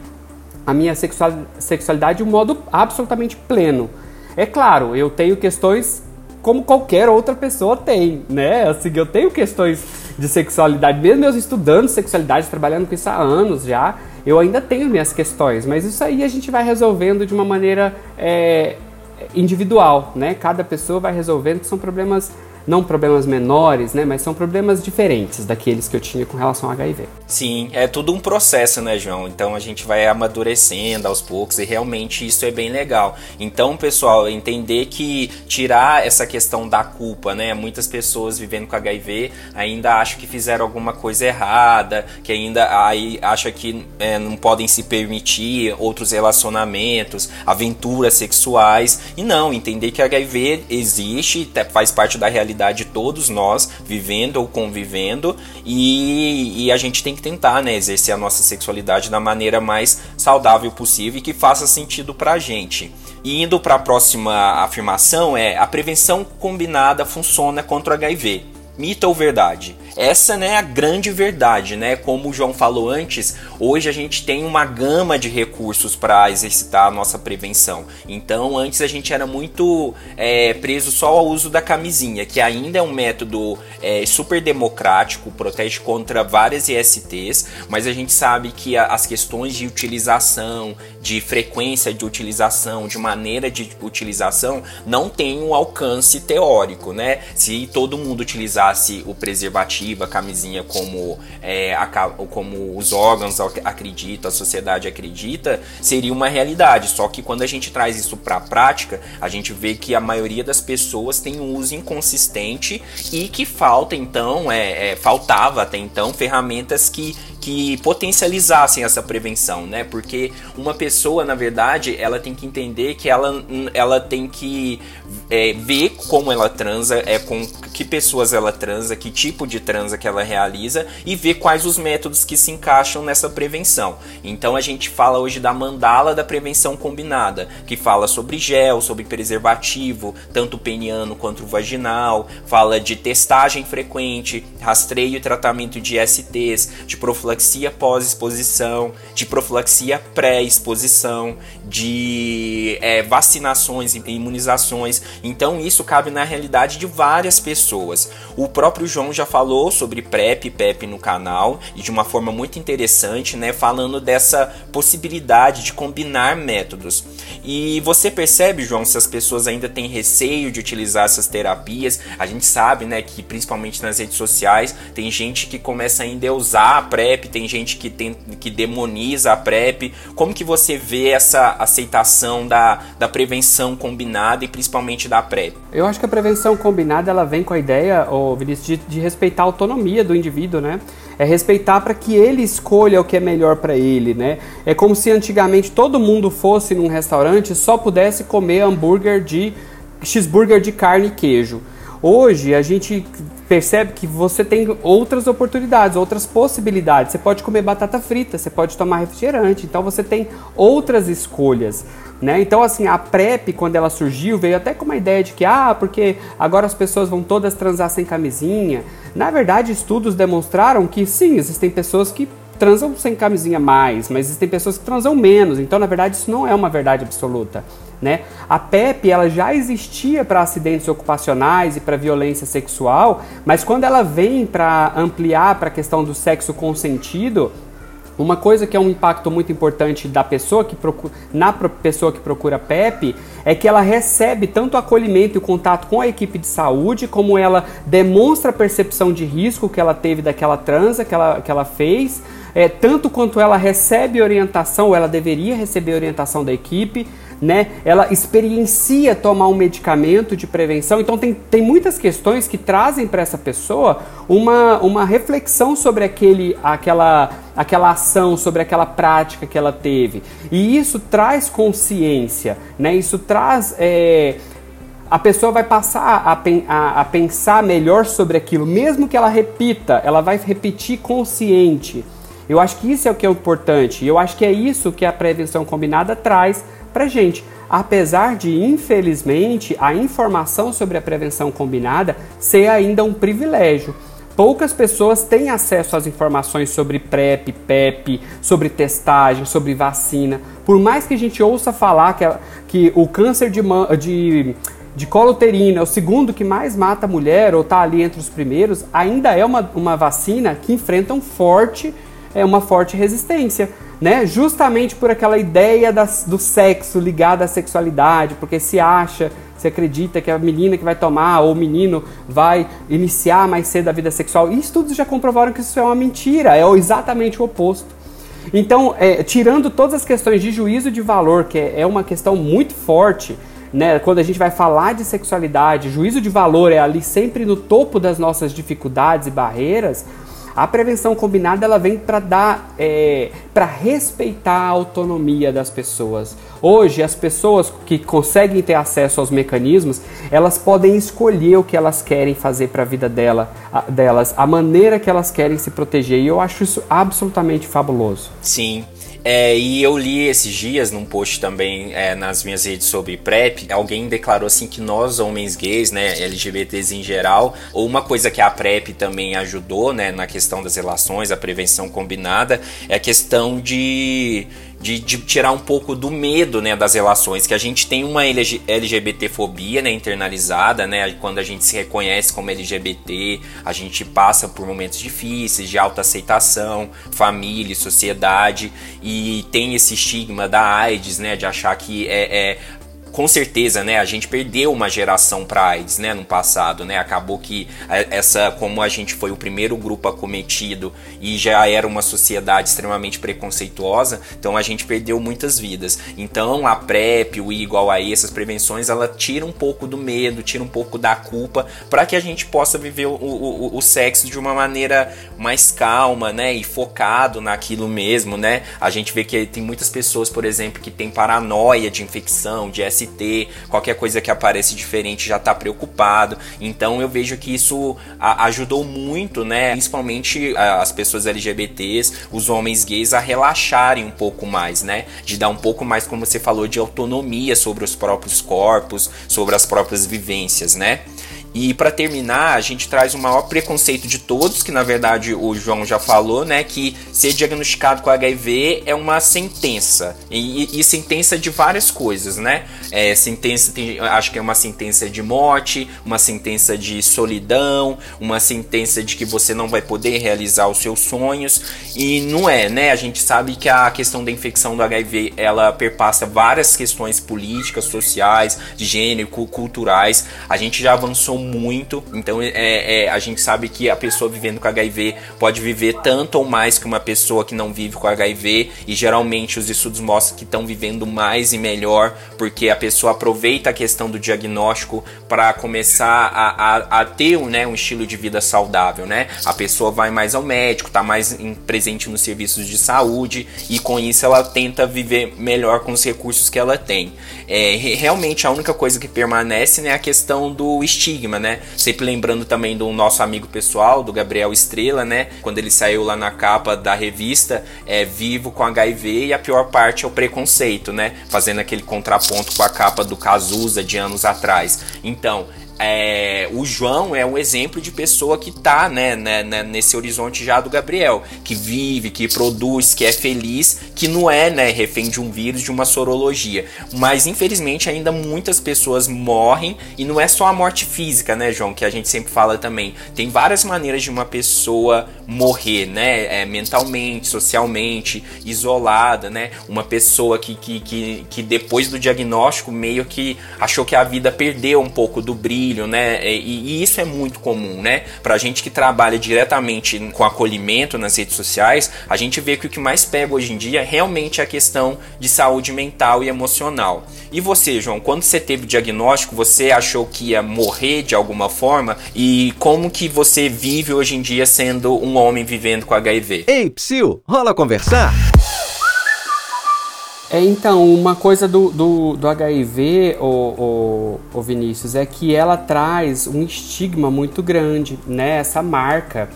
a minha sexualidade de um modo absolutamente pleno. É claro, eu tenho questões como qualquer outra pessoa tem, né? Assim, eu tenho questões de sexualidade, mesmo eu estudando sexualidade, trabalhando com isso há anos já, eu ainda tenho minhas questões, mas isso aí a gente vai resolvendo de uma maneira é, individual, né? Cada pessoa vai resolvendo, que são problemas não problemas menores, né, mas são problemas diferentes daqueles que eu tinha com relação ao HIV. Sim, é tudo um processo, né, João? Então a gente vai amadurecendo aos poucos e realmente isso é bem legal. Então, pessoal, entender que tirar essa questão da culpa, né? Muitas pessoas vivendo com HIV ainda acham que fizeram alguma coisa errada, que ainda aí acha que é, não podem se permitir outros relacionamentos, aventuras sexuais. E não, entender que HIV existe, faz parte da realidade realidade de todos nós, vivendo ou convivendo, e, e a gente tem que tentar, né, exercer a nossa sexualidade da maneira mais saudável possível e que faça sentido pra gente. E indo para a próxima afirmação é a prevenção combinada funciona contra o HIV. Mito ou verdade? Essa né, é a grande verdade, né? Como o João falou antes, hoje a gente tem uma gama de recursos para exercitar a nossa prevenção. Então, antes a gente era muito é, preso só ao uso da camisinha, que ainda é um método é, super democrático, protege contra várias ISTs, mas a gente sabe que as questões de utilização, de frequência de utilização, de maneira de utilização, não tem um alcance teórico, né? Se todo mundo utilizasse o preservativo a camisinha como, é, a, como os órgãos acreditam, a sociedade acredita, seria uma realidade. Só que quando a gente traz isso para a prática, a gente vê que a maioria das pessoas tem um uso inconsistente e que falta então, é, é faltava até então ferramentas que que potencializassem essa prevenção, né? Porque uma pessoa, na verdade, ela tem que entender que ela, ela tem que é, ver como ela transa, é com que pessoas ela transa, que tipo de transa que ela realiza e ver quais os métodos que se encaixam nessa prevenção. Então a gente fala hoje da mandala da prevenção combinada, que fala sobre gel, sobre preservativo, tanto peniano quanto vaginal, fala de testagem frequente, rastreio e tratamento de STs, de profilaxia profilaxia pós-exposição, de profilaxia pré-exposição, de é, vacinações e imunizações. Então isso cabe na realidade de várias pessoas. O próprio João já falou sobre PrEP e PEP no canal e de uma forma muito interessante, né, falando dessa possibilidade de combinar métodos. E você percebe, João, se as pessoas ainda têm receio de utilizar essas terapias? A gente sabe, né, que principalmente nas redes sociais tem gente que começa ainda a usar a PrEP tem gente que, tem, que demoniza a PrEP. Como que você vê essa aceitação da, da prevenção combinada e principalmente da PrEP? Eu acho que a prevenção combinada ela vem com a ideia, oh, Vinícius, de, de respeitar a autonomia do indivíduo, né? É respeitar para que ele escolha o que é melhor para ele, né? É como se antigamente todo mundo fosse num restaurante e só pudesse comer hambúrguer de cheeseburger de carne e queijo. Hoje a gente percebe que você tem outras oportunidades, outras possibilidades. Você pode comer batata frita, você pode tomar refrigerante, então você tem outras escolhas. Né? Então, assim, a PrEP, quando ela surgiu, veio até com uma ideia de que, ah, porque agora as pessoas vão todas transar sem camisinha. Na verdade, estudos demonstraram que sim, existem pessoas que transam sem camisinha mais, mas existem pessoas que transam menos. Então, na verdade, isso não é uma verdade absoluta. Né? A PEP ela já existia para acidentes ocupacionais e para violência sexual, mas quando ela vem para ampliar para a questão do sexo consentido, uma coisa que é um impacto muito importante da pessoa que procura, na pessoa que procura PEP é que ela recebe tanto acolhimento e contato com a equipe de saúde, como ela demonstra a percepção de risco que ela teve daquela transa que ela, que ela fez, é, tanto quanto ela recebe orientação, ou ela deveria receber orientação da equipe, né? Ela experiencia tomar um medicamento de prevenção. Então tem, tem muitas questões que trazem para essa pessoa uma, uma reflexão sobre aquele, aquela, aquela ação, sobre aquela prática que ela teve. E isso traz consciência, né? Isso traz. É, a pessoa vai passar a, a, a, pensar melhor sobre aquilo, mesmo que ela repita, ela vai repetir consciente. Eu acho que isso é o que é importante. Eu acho que é isso que a prevenção combinada traz para gente. Apesar de, infelizmente, a informação sobre a prevenção combinada ser ainda um privilégio. Poucas pessoas têm acesso às informações sobre PrEP, PEP, sobre testagem, sobre vacina. Por mais que a gente ouça falar que, que o câncer de, de, de colo uterino é o segundo que mais mata a mulher, ou está ali entre os primeiros, ainda é uma, uma vacina que enfrenta um forte, é, uma forte resistência né? Justamente por aquela ideia do sexo ligada à sexualidade, porque se acha, se acredita que a menina que vai tomar ou o menino vai iniciar mais cedo a vida sexual. E estudos já comprovaram que isso é uma mentira, é exatamente o oposto. Então, é, tirando todas as questões de juízo de valor, que é, é uma questão muito forte, né? Quando a gente vai falar de sexualidade, juízo de valor é ali sempre no topo das nossas dificuldades e barreiras A prevenção combinada ela vem para dar, é, para respeitar a autonomia das pessoas. Hoje, as pessoas que conseguem ter acesso aos mecanismos, elas podem escolher o que elas querem fazer para a vida dela, a, delas, a maneira que elas querem se proteger. E eu acho isso absolutamente fabuloso. Sim. É, e eu li esses dias num post também é, nas minhas redes sobre PrEP, alguém declarou assim que nós, homens gays, né, LGBTs em geral, ou uma coisa que a PrEP também ajudou, né, na questão das relações, a prevenção combinada, é a questão de de, de, tirar um pouco do medo né, das relações, que a gente tem uma LGBTfobia né, internalizada, né, quando a gente se reconhece como LGBT, a gente passa por momentos difíceis de autoaceitação, família, sociedade, e tem esse estigma da AIDS, né, de achar que é, é com certeza, né, a gente perdeu uma geração para AIDS, né, no passado, né, acabou que essa, como a gente foi o primeiro grupo acometido e já era uma sociedade extremamente preconceituosa, então a gente perdeu muitas vidas. Então a PrEP, o I igual a essas prevenções, ela tira um pouco do medo, tira um pouco da culpa, para que a gente possa viver o, o, o sexo de uma maneira mais calma, né, e focado naquilo mesmo, né. A gente vê que tem muitas pessoas, por exemplo, que tem paranoia de infecção, de ST, qualquer coisa que aparece diferente já está preocupado. Então eu vejo que isso ajudou muito, né? Principalmente as pessoas LGBTs, os homens gays a relaxarem um pouco mais, né? De dar um pouco mais, como você falou, de autonomia sobre os próprios corpos, sobre as próprias vivências, né? E para terminar, a gente traz o maior preconceito de todos, que na verdade o João já falou, né? Que ser diagnosticado com HIV é uma sentença. E, e sentença de várias coisas, né? É, sentença, tem, acho que é uma sentença de morte, uma sentença de solidão, uma sentença de que você não vai poder realizar os seus sonhos. E não é, né? A gente sabe que a questão da infecção do HIV ela perpassa várias questões políticas, sociais, de gênero, culturais. A gente já avançou muito. Então é, é, a gente sabe que a pessoa vivendo com HIV pode viver tanto ou mais que uma pessoa que não vive com HIV. E geralmente os estudos mostram que estão vivendo mais e melhor, porque a pessoa aproveita a questão do diagnóstico para começar a, a, a, ter né, um estilo de vida saudável. Né? A pessoa vai mais ao médico, está mais em, presente nos serviços de saúde e com isso ela tenta viver melhor com os recursos que ela tem. É, realmente a única coisa que permanece né, é a questão do estigma né? Sempre lembrando também do nosso amigo pessoal, do Gabriel Estrela, né? Quando ele saiu lá na capa da revista, é Vivo com HIV e a pior parte é o preconceito, né? Fazendo aquele contraponto com a capa do Cazuza de anos atrás. Então, é, o João é um exemplo de pessoa que tá né, né, né, nesse horizonte já do Gabriel, que vive, que produz, que é feliz, que não é né, refém de um vírus, de uma sorologia. Mas infelizmente ainda muitas pessoas morrem e não é só a morte física, né, João, que a gente sempre fala também. Tem várias maneiras de uma pessoa morrer, né, é, mentalmente, socialmente, isolada, né, uma pessoa que, que, que, que depois do diagnóstico meio que achou que a vida perdeu um pouco do brilho filho, né? E, e, isso é muito comum, né? Pra gente que trabalha diretamente com acolhimento nas redes sociais, a gente vê que o que mais pega hoje em dia realmente é a questão de saúde mental e emocional. E você, João, quando você teve o diagnóstico, você achou que ia morrer de alguma forma? E como que você vive hoje em dia sendo um homem vivendo com HIV? Ei, Psyu, rola conversar? É, então, uma coisa do, do, do HIV, o, o, o, Vinícius, é que ela traz um estigma muito grande, né? Essa marca.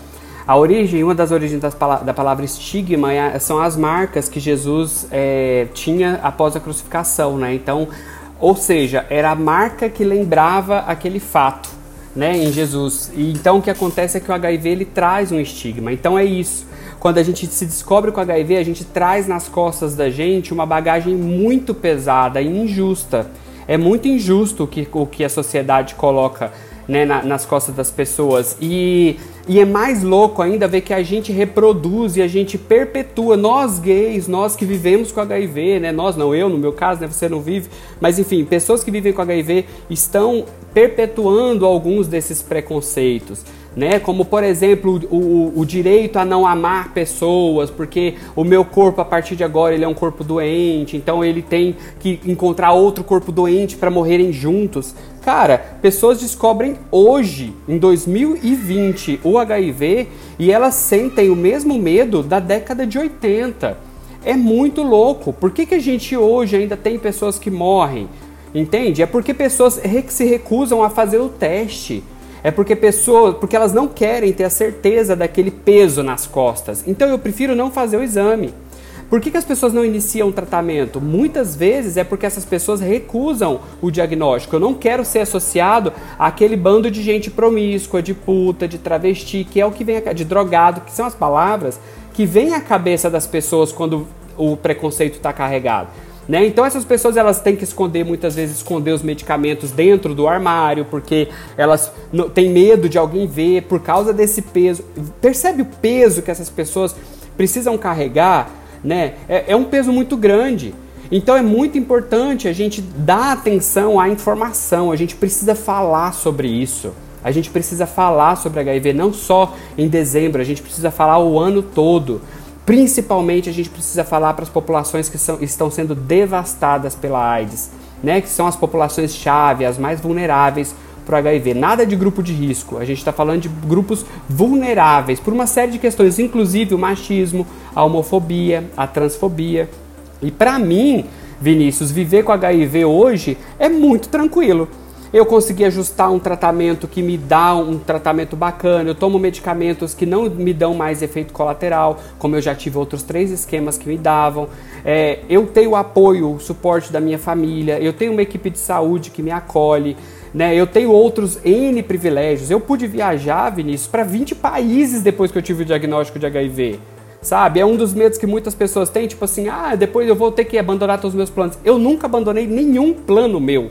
A origem, uma das origens das, da palavra estigma é, são as marcas que Jesus é, tinha após a crucificação, né? Então, ou seja, era a marca que lembrava aquele fato, né, em Jesus. E então o que acontece é que o HIV ele traz um estigma. Então é isso quando a gente se descobre com HIV, a gente traz nas costas da gente uma bagagem muito pesada e injusta. É muito injusto o que, o que a sociedade coloca né, na, nas costas das pessoas. E, e é mais louco ainda ver que a gente reproduz e a gente perpetua, nós gays, nós que vivemos com HIV, né, nós não, eu no meu caso, né, você não vive, mas enfim, pessoas que vivem com HIV estão perpetuando alguns desses preconceitos né? Como por exemplo o, o, o, direito a não amar pessoas, porque o meu corpo a partir de agora ele é um corpo doente, então ele tem que encontrar outro corpo doente para morrerem juntos. Cara, pessoas descobrem hoje, em 2020, o HIV e elas sentem o mesmo medo da década de 80. É muito louco. Por que, que a gente hoje ainda tem pessoas que morrem? Entende? É porque pessoas se recusam a fazer o teste. É porque pessoas, porque elas não querem ter a certeza daquele peso nas costas. Então eu prefiro não fazer o exame. Por que, que as pessoas não iniciam o tratamento? Muitas vezes é porque essas pessoas recusam o diagnóstico. Eu não quero ser associado àquele bando de gente promíscua, de puta, de travesti, que é o que vem de drogado, que são as palavras que vêm à cabeça das pessoas quando o preconceito está carregado. Né? Então essas pessoas elas têm que esconder muitas vezes esconder os medicamentos dentro do armário porque elas têm medo de alguém ver por causa desse peso. Percebe o peso que essas pessoas precisam carregar, né? É, é um peso muito grande. Então é muito importante a gente dar atenção à informação. A gente precisa falar sobre isso. A gente precisa falar sobre HIV não só em dezembro. A gente precisa falar o ano todo. Principalmente a gente precisa falar para as populações que são, estão sendo devastadas pela AIDS, né? que são as populações-chave, as mais vulneráveis para o HIV. Nada de grupo de risco, a gente está falando de grupos vulneráveis por uma série de questões, inclusive o machismo, a homofobia, a transfobia. E para mim, Vinícius, viver com HIV hoje é muito tranquilo eu consegui ajustar um tratamento que me dá um tratamento bacana, eu tomo medicamentos que não me dão mais efeito colateral, como eu já tive outros três esquemas que me davam. É, eu tenho apoio, suporte da minha família, eu tenho uma equipe de saúde que me acolhe. Né, eu tenho outros N privilégios. Eu pude viajar, Vinícius, para 20 países depois que eu tive o diagnóstico de HIV. Sabe? É um dos medos que muitas pessoas têm, tipo assim, ah, depois eu vou ter que abandonar todos os meus planos. Eu nunca abandonei nenhum plano meu.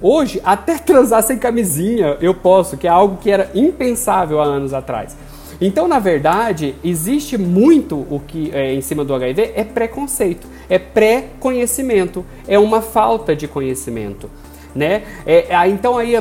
Hoje, até transar sem camisinha eu posso, que é algo que era impensável há anos atrás. Então, na verdade, existe muito o que é, em cima do HIV é preconceito, é pré-conhecimento, é uma falta de conhecimento, né? É, então aí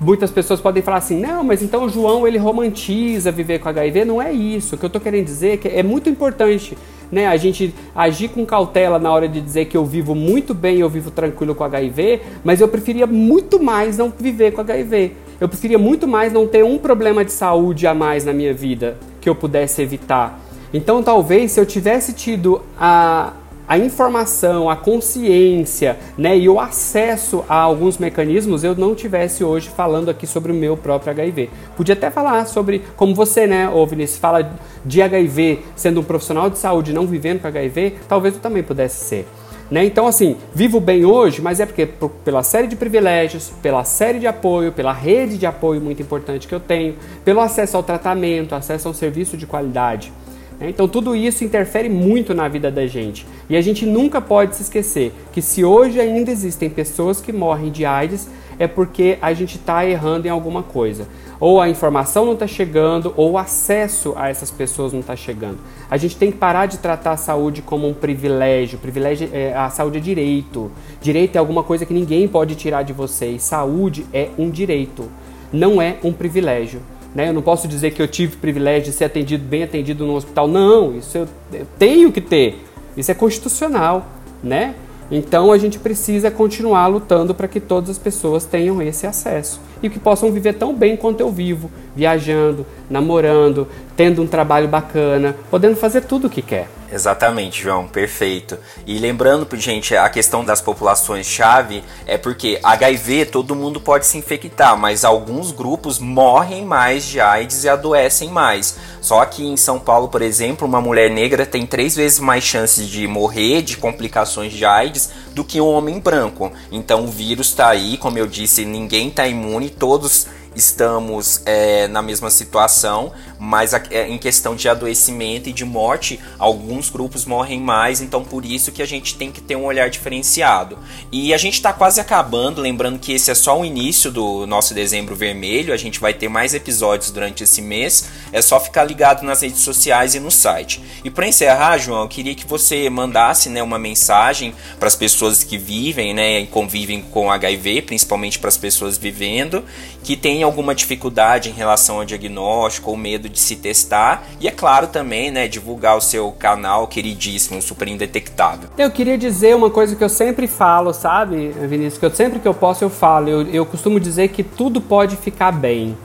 muitas pessoas podem falar assim, não, mas então o João ele romantiza viver com HIV, não é isso. O que eu estou querendo dizer é que é muito importante né, a gente agir com cautela na hora de dizer que eu vivo muito bem, eu vivo tranquilo com HIV, mas eu preferia muito mais não viver com HIV. Eu preferia muito mais não ter um problema de saúde a mais na minha vida que eu pudesse evitar. Então, talvez se eu tivesse tido a, a informação, a consciência né, e o acesso a alguns mecanismos, eu não tivesse hoje falando aqui sobre o meu próprio HIV. Podia até falar sobre, como você, né, ô Vinícius, fala de HIV sendo um profissional de saúde não vivendo com HIV, talvez eu também pudesse ser. Né? Então, assim, vivo bem hoje, mas é porque por, pela série de privilégios, pela série de apoio, pela rede de apoio muito importante que eu tenho, pelo acesso ao tratamento, acesso a um serviço de qualidade. Né? Então tudo isso interfere muito na vida da gente. E a gente nunca pode se esquecer que se hoje ainda existem pessoas que morrem de AIDS, é porque a gente está errando em alguma coisa. Ou a informação não está chegando, ou o acesso a essas pessoas não está chegando. A gente tem que parar de tratar a saúde como um privilégio. privilégio é, a saúde é direito. Direito é alguma coisa que ninguém pode tirar de você. E saúde é um direito, não é um privilégio. Né? Eu não posso dizer que eu tive privilégio de ser atendido, bem atendido no hospital. Não, isso eu, eu tenho que ter. Isso é constitucional, né? Então a gente precisa continuar lutando para que todas as pessoas tenham esse acesso e que possam viver tão bem quanto eu vivo, viajando, namorando, tendo um trabalho bacana, podendo fazer tudo o que quer. Exatamente, João, perfeito. E lembrando, gente, a questão das populações-chave é porque HIV todo mundo pode se infectar, mas alguns grupos morrem mais de AIDS e adoecem mais. Só que em São Paulo, por exemplo, uma mulher negra tem três vezes mais chances de morrer de complicações de AIDS do que um homem branco. Então o vírus está aí, como eu disse, ninguém está imune, todos estamos é, na mesma situação, mas é, em questão de adoecimento e de morte, alguns grupos morrem mais, então por isso que a gente tem que ter um olhar diferenciado. E a gente está quase acabando, lembrando que esse é só o início do nosso dezembro vermelho, a gente vai ter mais episódios durante esse mês, é só ficar ligado nas redes sociais e no site. E para encerrar, João, eu queria que você mandasse né, uma mensagem para as pessoas que vivem né, e convivem com HIV, principalmente para as pessoas vivendo, que têm alguma dificuldade em relação ao diagnóstico ou medo de se testar e é claro também, né, divulgar o seu canal queridíssimo, super indetectável. Eu queria dizer uma coisa que eu sempre falo, sabe, Vinícius, que eu sempre que eu posso eu falo, eu, eu costumo dizer que tudo pode ficar bem.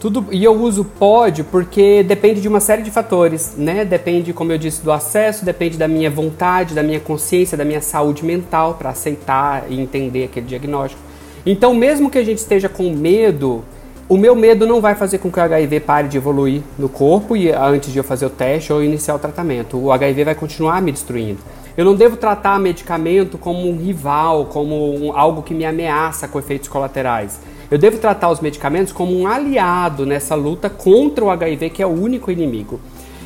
Tudo, e eu uso pode porque depende de uma série de fatores, né? Depende, como eu disse, do acesso, depende da minha vontade, da minha consciência, da minha saúde mental para aceitar e entender aquele diagnóstico. Então, mesmo que a gente esteja com medo o meu medo não vai fazer com que o HIV pare de evoluir no corpo e antes de eu fazer o teste ou iniciar o tratamento. O HIV vai continuar me destruindo. Eu não devo tratar medicamento como um rival, como um, algo que me ameaça com efeitos colaterais. Eu devo tratar os medicamentos como um aliado nessa luta contra o HIV, que é o único inimigo.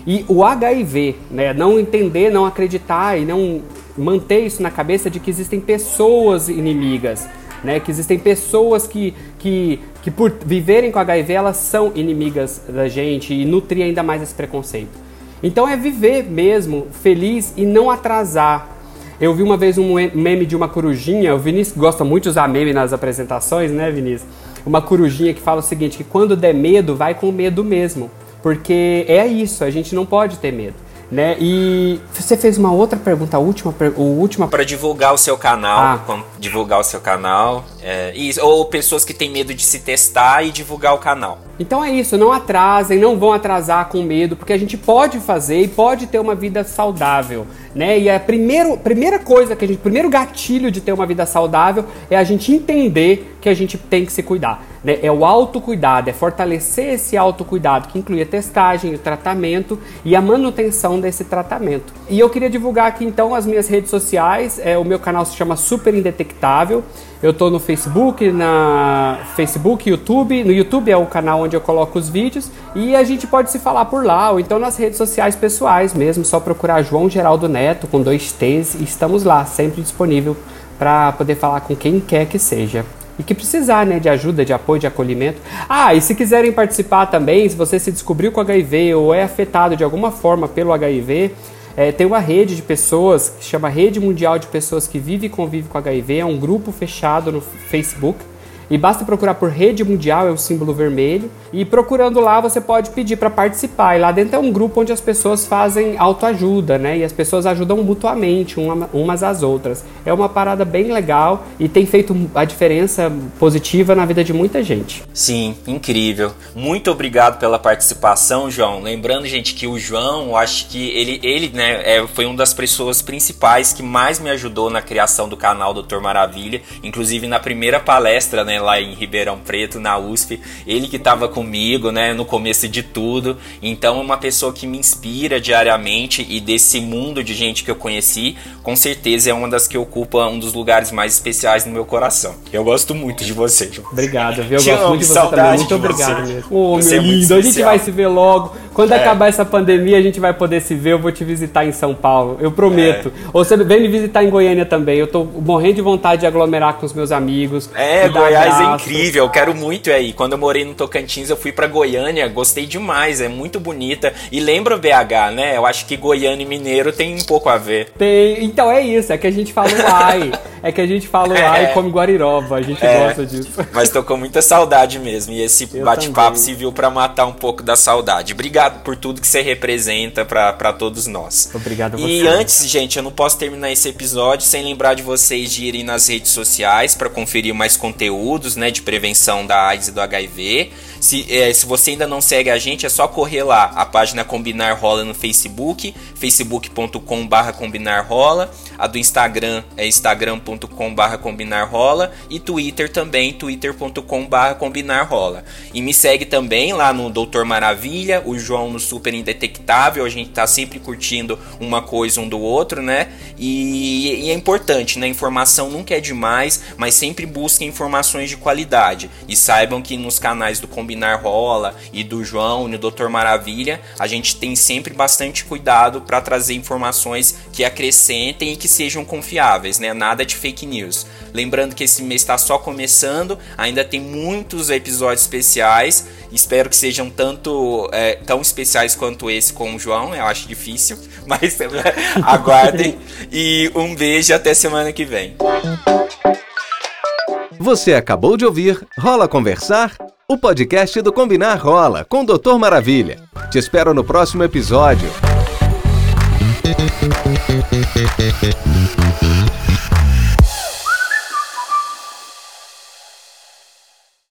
E o HIV, né, não entender, não acreditar e não manter isso na cabeça de que existem pessoas inimigas né? Que existem pessoas que, que, que por viverem com HIV elas são inimigas da gente e nutrir ainda mais esse preconceito. Então é viver mesmo feliz e não atrasar. Eu vi uma vez um meme de uma corujinha, o Vinícius gosta muito de usar meme nas apresentações, né, Vinícius? Uma corujinha que fala o seguinte, que quando der medo, vai com medo mesmo. Porque é isso, a gente não pode ter medo. Né? E você fez uma outra pergunta, a última, o última para divulgar o seu canal, ah. divulgar o seu canal, é, isso, ou pessoas que têm medo de se testar e divulgar o canal. Então é isso, não atrasem, não vão atrasar com medo, porque a gente pode fazer e pode ter uma vida saudável, né? E a primeiro, primeira coisa que a gente, primeiro gatilho de ter uma vida saudável é a gente entender que a gente tem que se cuidar. Né? É o autocuidado, é fortalecer esse autocuidado, que inclui a testagem, o tratamento e a manutenção desse tratamento. E eu queria divulgar aqui então as minhas redes sociais. É, o meu canal se chama Super Indetectável. Eu estou no Facebook, na Facebook, YouTube. No YouTube é o canal onde eu coloco os vídeos e a gente pode se falar por lá ou então nas redes sociais pessoais mesmo. Só procurar João Geraldo Neto com dois T's e estamos lá, sempre disponível para poder falar com quem quer que seja e que precisar né, de ajuda, de apoio, de acolhimento. Ah, e se quiserem participar também, se você se descobriu com HIV ou é afetado de alguma forma pelo HIV, é, tem uma rede de pessoas que chama Rede Mundial de Pessoas que Vivem e Convivem com HIV, é um grupo fechado no Facebook e basta procurar por Rede Mundial, é o símbolo vermelho. E procurando lá, você pode pedir para participar. E lá dentro é um grupo onde as pessoas fazem autoajuda, né? E as pessoas ajudam mutuamente uma, umas às outras. É uma parada bem legal e tem feito a diferença positiva na vida de muita gente. Sim, incrível. Muito obrigado pela participação, João. Lembrando, gente, que o João, acho que ele, ele né, é, foi uma das pessoas principais que mais me ajudou na criação do canal Doutor Maravilha. Inclusive na primeira palestra, né? Lá em Ribeirão Preto, na USP. Ele que estava comigo, né, no começo de tudo. Então, é uma pessoa que me inspira diariamente e desse mundo de gente que eu conheci, com certeza é uma das que ocupa um dos lugares mais especiais no meu coração. Eu gosto muito de você, João. Obrigado, viu? Eu Te gosto amo, muito de você também. Muito obrigado você. mesmo. Ô, meu é lindo, a gente vai se ver logo. Quando é. acabar essa pandemia, a gente vai poder se ver. Eu vou te visitar em São Paulo, eu prometo. É. Ou você vem me visitar em Goiânia também. Eu tô morrendo de vontade de aglomerar com os meus amigos. É, Goiás Goiás é incrível, eu quero muito aí. Quando eu morei no Tocantins, eu fui para Goiânia, gostei demais, é muito bonita. E lembra o BH, né? Eu acho que Goiânia e Mineiro tem um pouco a ver. Tem, então é isso, é que a gente fala ai. é que a gente fala ai é. come Guariroba, a gente é, gosta disso. Mas tô com muita saudade mesmo. E esse bate-papo serviu para matar um pouco da saudade. Obrigado por tudo que você representa para todos nós. Obrigado a você. E antes, gente, eu não posso terminar esse episódio sem lembrar de vocês de irem nas redes sociais para conferir mais conteúdo né, de prevenção da AIDS e do HIV. Se, é, se você ainda não segue a gente, é só correr lá. A página Combinar Rola no Facebook, facebook.com.br Combinar Rola. A do Instagram é instagram.com/barra combinarrola e Twitter também, twitter.com/barra combinarrola. E me segue também lá no Doutor Maravilha, o João no Super Indetectável. A gente tá sempre curtindo uma coisa um do outro, né? E, e é importante, né? Informação nunca é demais, mas sempre busquem informações de qualidade. E saibam que nos canais do Combinar Rola e do João e do Doutor Maravilha, a gente tem sempre bastante cuidado para trazer informações que acrescentem e que sejam confiáveis, né? Nada de fake news. Lembrando que esse mês está só começando, ainda tem muitos episódios especiais. Espero que sejam tanto é, tão especiais quanto esse com o João. Eu acho difícil, mas aguardem. e um beijo até semana que vem. Você acabou de ouvir Rola Conversar? O podcast do Combinar Rola com o Doutor Maravilha. Te espero no próximo episódio.